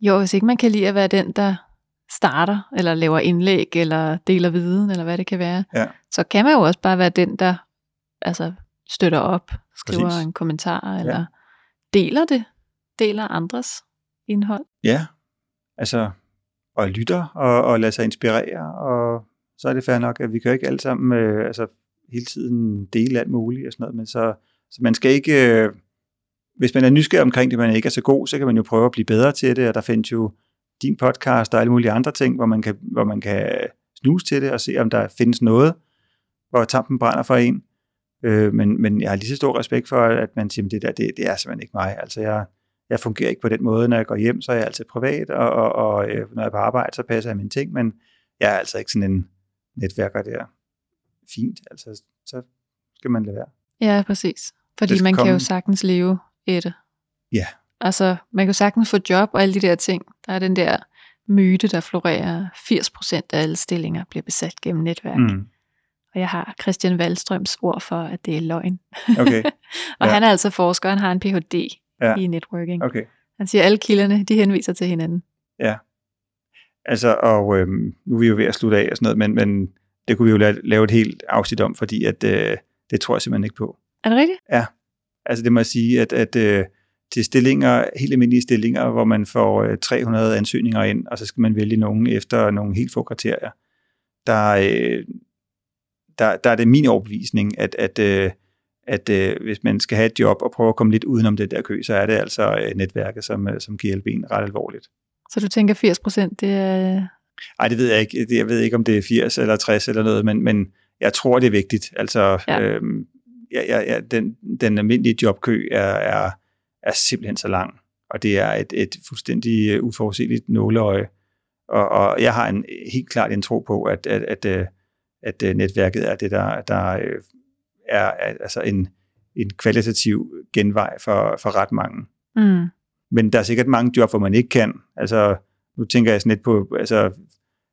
Jo, hvis ikke man kan lide at være den, der starter, eller laver indlæg, eller deler viden, eller hvad det kan være, ja. så kan man jo også bare være den, der altså, støtter op, skriver Præcis. en kommentar, eller ja. deler det, deler andres indhold. Ja, altså, og lytter, og, og lader sig inspirere, og så er det fair nok, at vi kan ikke alle sammen øh, altså, hele tiden dele alt muligt og sådan noget, men så, så man skal ikke... Øh, hvis man er nysgerrig omkring det, man ikke er så god, så kan man jo prøve at blive bedre til det, og der findes jo din podcast og alle mulige andre ting, hvor man kan, hvor man kan snuse til det og se, om der findes noget, hvor tampen brænder for en. Øh, men, men jeg har lige så stor respekt for, at man siger, at det der, det, det er simpelthen ikke mig. Altså jeg, jeg fungerer ikke på den måde, når jeg går hjem, så er jeg altid privat, og, og, og øh, når jeg er på arbejde, så passer jeg mine ting, men jeg er altså ikke sådan en netværker der. Fint, altså så skal man lade være. Ja, præcis. Fordi man komme... kan jo sagtens leve et. Ja. Altså, man kan sagtens få job og alle de der ting. Der er den der myte, der florerer. 80% af alle stillinger bliver besat gennem netværk. Mm. Og jeg har Christian Wallstrøms ord for, at det er løgn. Okay. og ja. han er altså forsker, han har en Ph.D. Ja. i networking. Okay. Han siger, at alle kilderne, de henviser til hinanden. Ja. Altså, og øhm, nu er vi jo ved at slutte af og sådan noget, men, men det kunne vi jo lave et helt afsnit om, fordi at, øh, det tror jeg simpelthen ikke på. Er det rigtigt? Ja. Altså det må jeg sige, at, at øh, til stillinger, helt almindelige stillinger, hvor man får øh, 300 ansøgninger ind, og så skal man vælge nogen efter nogle helt få kriterier, der, øh, der, der er det min overbevisning, at, at, øh, at øh, hvis man skal have et job og prøve at komme lidt udenom det der kø, så er det altså øh, netværket, som, øh, som kan hjælpe en ret alvorligt. Så du tænker 80 procent, det er... Nej, det ved jeg ikke. Jeg ved ikke, om det er 80 eller 60 eller noget, men, men jeg tror, det er vigtigt. Altså, ja. øhm, ja, ja, ja, den, den almindelige jobkø er, er, er simpelthen så lang, og det er et, et fuldstændig øh, uforudsigeligt nåleøje. Og, og jeg har en helt klart en tro på, at, at, at, øh, at, at netværket er det, der, der øh, er, er altså en, en kvalitativ genvej for, for ret mange. Mm. Men der er sikkert mange job, hvor man ikke kan. Altså, nu tænker jeg sådan lidt på altså,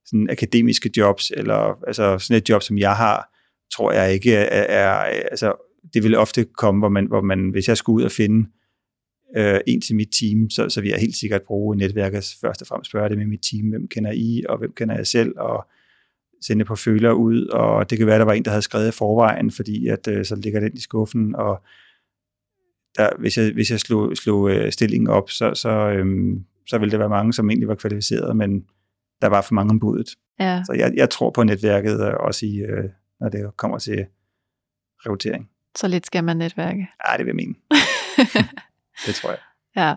sådan akademiske jobs, eller altså sådan et job, som jeg har, tror jeg ikke er, er altså, det vil ofte komme, hvor man, hvor man hvis jeg skulle ud og finde øh, en til mit team, så, så vil jeg helt sikkert bruge netværket først og fremmest spørge det med mit team, hvem kender I, og hvem kender jeg selv, og sende på føler ud, og det kan være, der var en, der havde skrevet i forvejen, fordi at, øh, så ligger den i skuffen, og der, hvis, jeg, hvis jeg slog, slog øh, stillingen op, så, så, øhm, så ville det være mange, som egentlig var kvalificeret, men der var for mange ombudet. Ja. Så jeg, jeg tror på netværket, øh, også i, øh, når det kommer til rekruttering. Så lidt skal man netværke. Ja, det vil jeg mene. det tror jeg. Ja.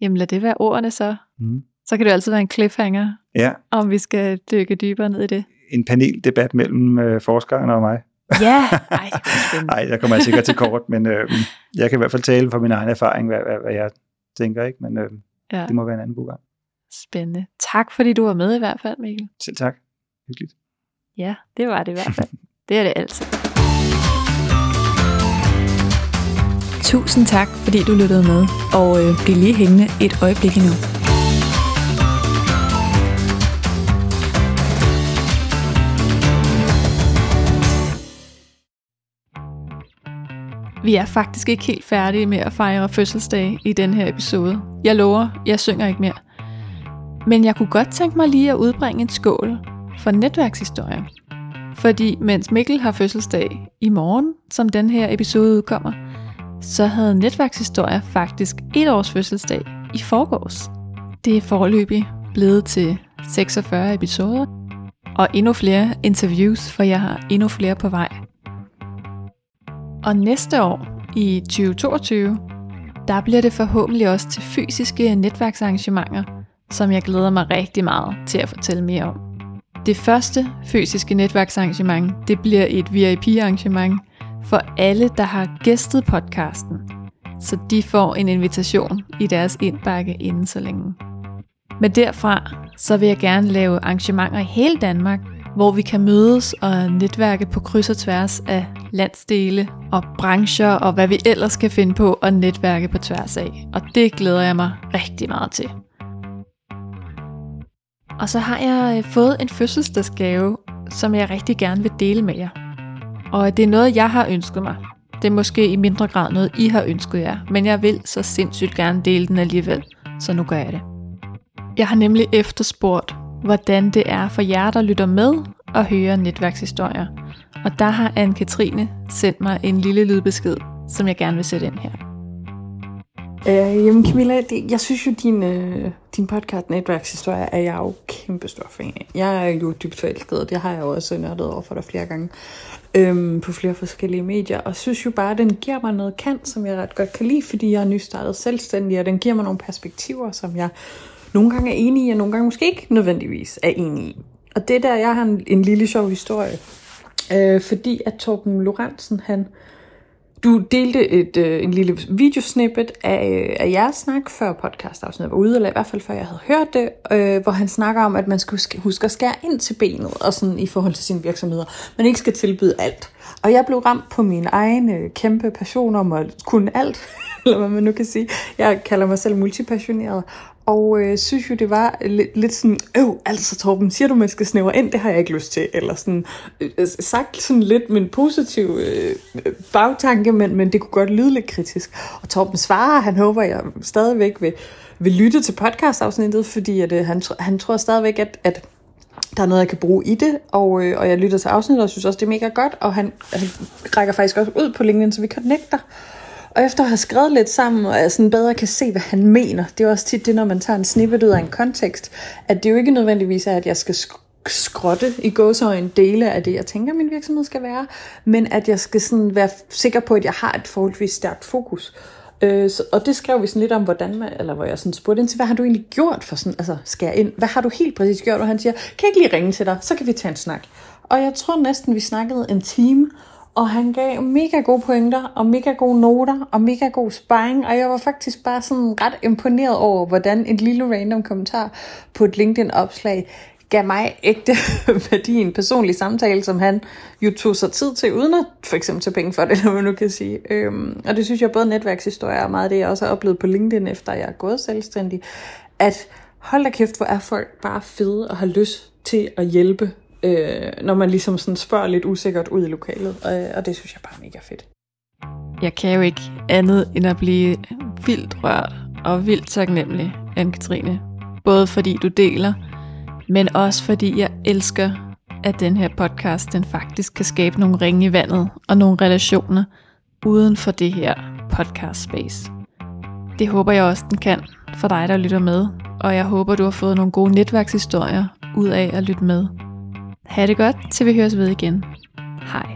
Jamen lad det være ordene så. Mm. Så kan det jo altid være en cliffhanger, Ja, om vi skal dykke dybere ned i det. en paneldebat mellem øh, forskeren og mig. Ja, ej, det. Nej, der kommer jeg sikkert til kort, men øh, jeg kan i hvert fald tale fra min egen erfaring, hvad, hvad, hvad jeg tænker, ikke? men øh, Ja, det må være en anden god gang. spændende. Tak fordi du var med i hvert fald, Mikkel. Selv tak. Hyggeligt. Ja, det var det i hvert fald. Det er det altid. Tusind tak, fordi du lyttede med, og øh, bliv lige hængende et øjeblik endnu. Vi er faktisk ikke helt færdige med at fejre fødselsdag i den her episode. Jeg lover, jeg synger ikke mere. Men jeg kunne godt tænke mig lige at udbringe en skål for netværkshistorier. Fordi mens Mikkel har fødselsdag i morgen, som den her episode udkommer, så havde Netværkshistorie faktisk et års fødselsdag i forgårs. Det er forløbig blevet til 46 episoder, og endnu flere interviews, for jeg har endnu flere på vej. Og næste år, i 2022, der bliver det forhåbentlig også til fysiske netværksarrangementer, som jeg glæder mig rigtig meget til at fortælle mere om. Det første fysiske netværksarrangement, det bliver et VIP-arrangement for alle, der har gæstet podcasten, så de får en invitation i deres indbakke inden så længe. Men derfra, så vil jeg gerne lave arrangementer i hele Danmark, hvor vi kan mødes og netværke på kryds og tværs af landsdele og brancher og hvad vi ellers kan finde på at netværke på tværs af. Og det glæder jeg mig rigtig meget til. Og så har jeg øh, fået en fødselsdagsgave, som jeg rigtig gerne vil dele med jer. Og det er noget, jeg har ønsket mig. Det er måske i mindre grad noget, I har ønsket jer, men jeg vil så sindssygt gerne dele den alligevel, så nu gør jeg det. Jeg har nemlig efterspurgt, hvordan det er for jer, der lytter med og hører netværkshistorier. Og der har Anne-Katrine sendt mig en lille lydbesked, som jeg gerne vil sætte ind her. Øh, jamen Camilla, det, jeg synes jo, din, øh, din podcast Netværkshistorie er jeg jo kæmpe stor fan af. Jeg er jo dybt forelsket, og det har jeg jo også nørdet over for dig flere gange øhm, på flere forskellige medier, og synes jo bare, at den giver mig noget kant, som jeg ret godt kan lide, fordi jeg er nystartet selvstændig, og den giver mig nogle perspektiver, som jeg nogle gange er enig i, og nogle gange måske ikke nødvendigvis er enig i. Og det der, jeg har en, en lille sjov historie, øh, fordi at Torben Lorentzen, han du delte et, øh, en lille videosnippet af, øh, af jeres snak før podcastafsnittet var ude, eller i hvert fald før jeg havde hørt det, øh, hvor han snakker om, at man skal huske, huske at skære ind til benet, og sådan i forhold til sine virksomheder. Man ikke skal tilbyde alt. Og jeg blev ramt på min egen øh, kæmpe passion om at kunne alt, eller hvad man nu kan sige. Jeg kalder mig selv multipassioneret, og øh, synes jo, det var lidt, lidt sådan, øv, altså Torben, siger du, man skal snævre ind? Det har jeg ikke lyst til. Eller sådan, øh, øh sagt sådan lidt med en positiv øh, bagtanke, men, men det kunne godt lyde lidt kritisk. Og Torben svarer, han håber, jeg stadigvæk vil, vil lytte til podcastafsnittet, fordi at, øh, han, han tror stadigvæk, at, at der er noget, jeg kan bruge i det, og, øh, og jeg lytter til afsnittet, og synes også, det er mega godt, og han, han rækker faktisk også ud på LinkedIn, så vi connecter. Og efter at have skrevet lidt sammen, og jeg sådan bedre kan se, hvad han mener, det er også tit det, når man tager en snippet ud af en kontekst, at det jo ikke nødvendigvis er, at jeg skal sk- skrotte i gåsøjne dele af det, jeg tænker, min virksomhed skal være, men at jeg skal sådan være sikker på, at jeg har et forholdsvis stærkt fokus. Øh, så, og det skrev vi sådan lidt om, hvordan man, eller hvor jeg sådan spurgte ind til, hvad har du egentlig gjort for sådan, altså skær ind, hvad har du helt præcis gjort? Og han siger, kan jeg ikke lige ringe til dig, så kan vi tage en snak. Og jeg tror næsten, vi snakkede en time, og han gav mega gode pointer, og mega gode noter, og mega god sparring, og jeg var faktisk bare sådan ret imponeret over, hvordan et lille random kommentar på et LinkedIn-opslag gav mig ægte værdi i en personlig samtale, som han jo tog sig tid til, uden at for eksempel tage penge for det, eller man nu kan sige. Øhm, og det synes jeg både netværkshistorier og meget det, jeg også har oplevet på LinkedIn, efter jeg er gået selvstændig, at hold da kæft, hvor er folk bare fede og har lyst til at hjælpe, øh, når man ligesom sådan spørger lidt usikkert ud i lokalet. Og, og det synes jeg bare er mega fedt. Jeg kan jo ikke andet end at blive vildt rørt og vildt taknemmelig, Anne-Katrine. Både fordi du deler, men også fordi jeg elsker, at den her podcast den faktisk kan skabe nogle ringe i vandet og nogle relationer uden for det her podcast space. Det håber jeg også, den kan for dig, der lytter med, og jeg håber, du har fået nogle gode netværkshistorier ud af at lytte med. Ha' det godt, til vi høres ved igen. Hej.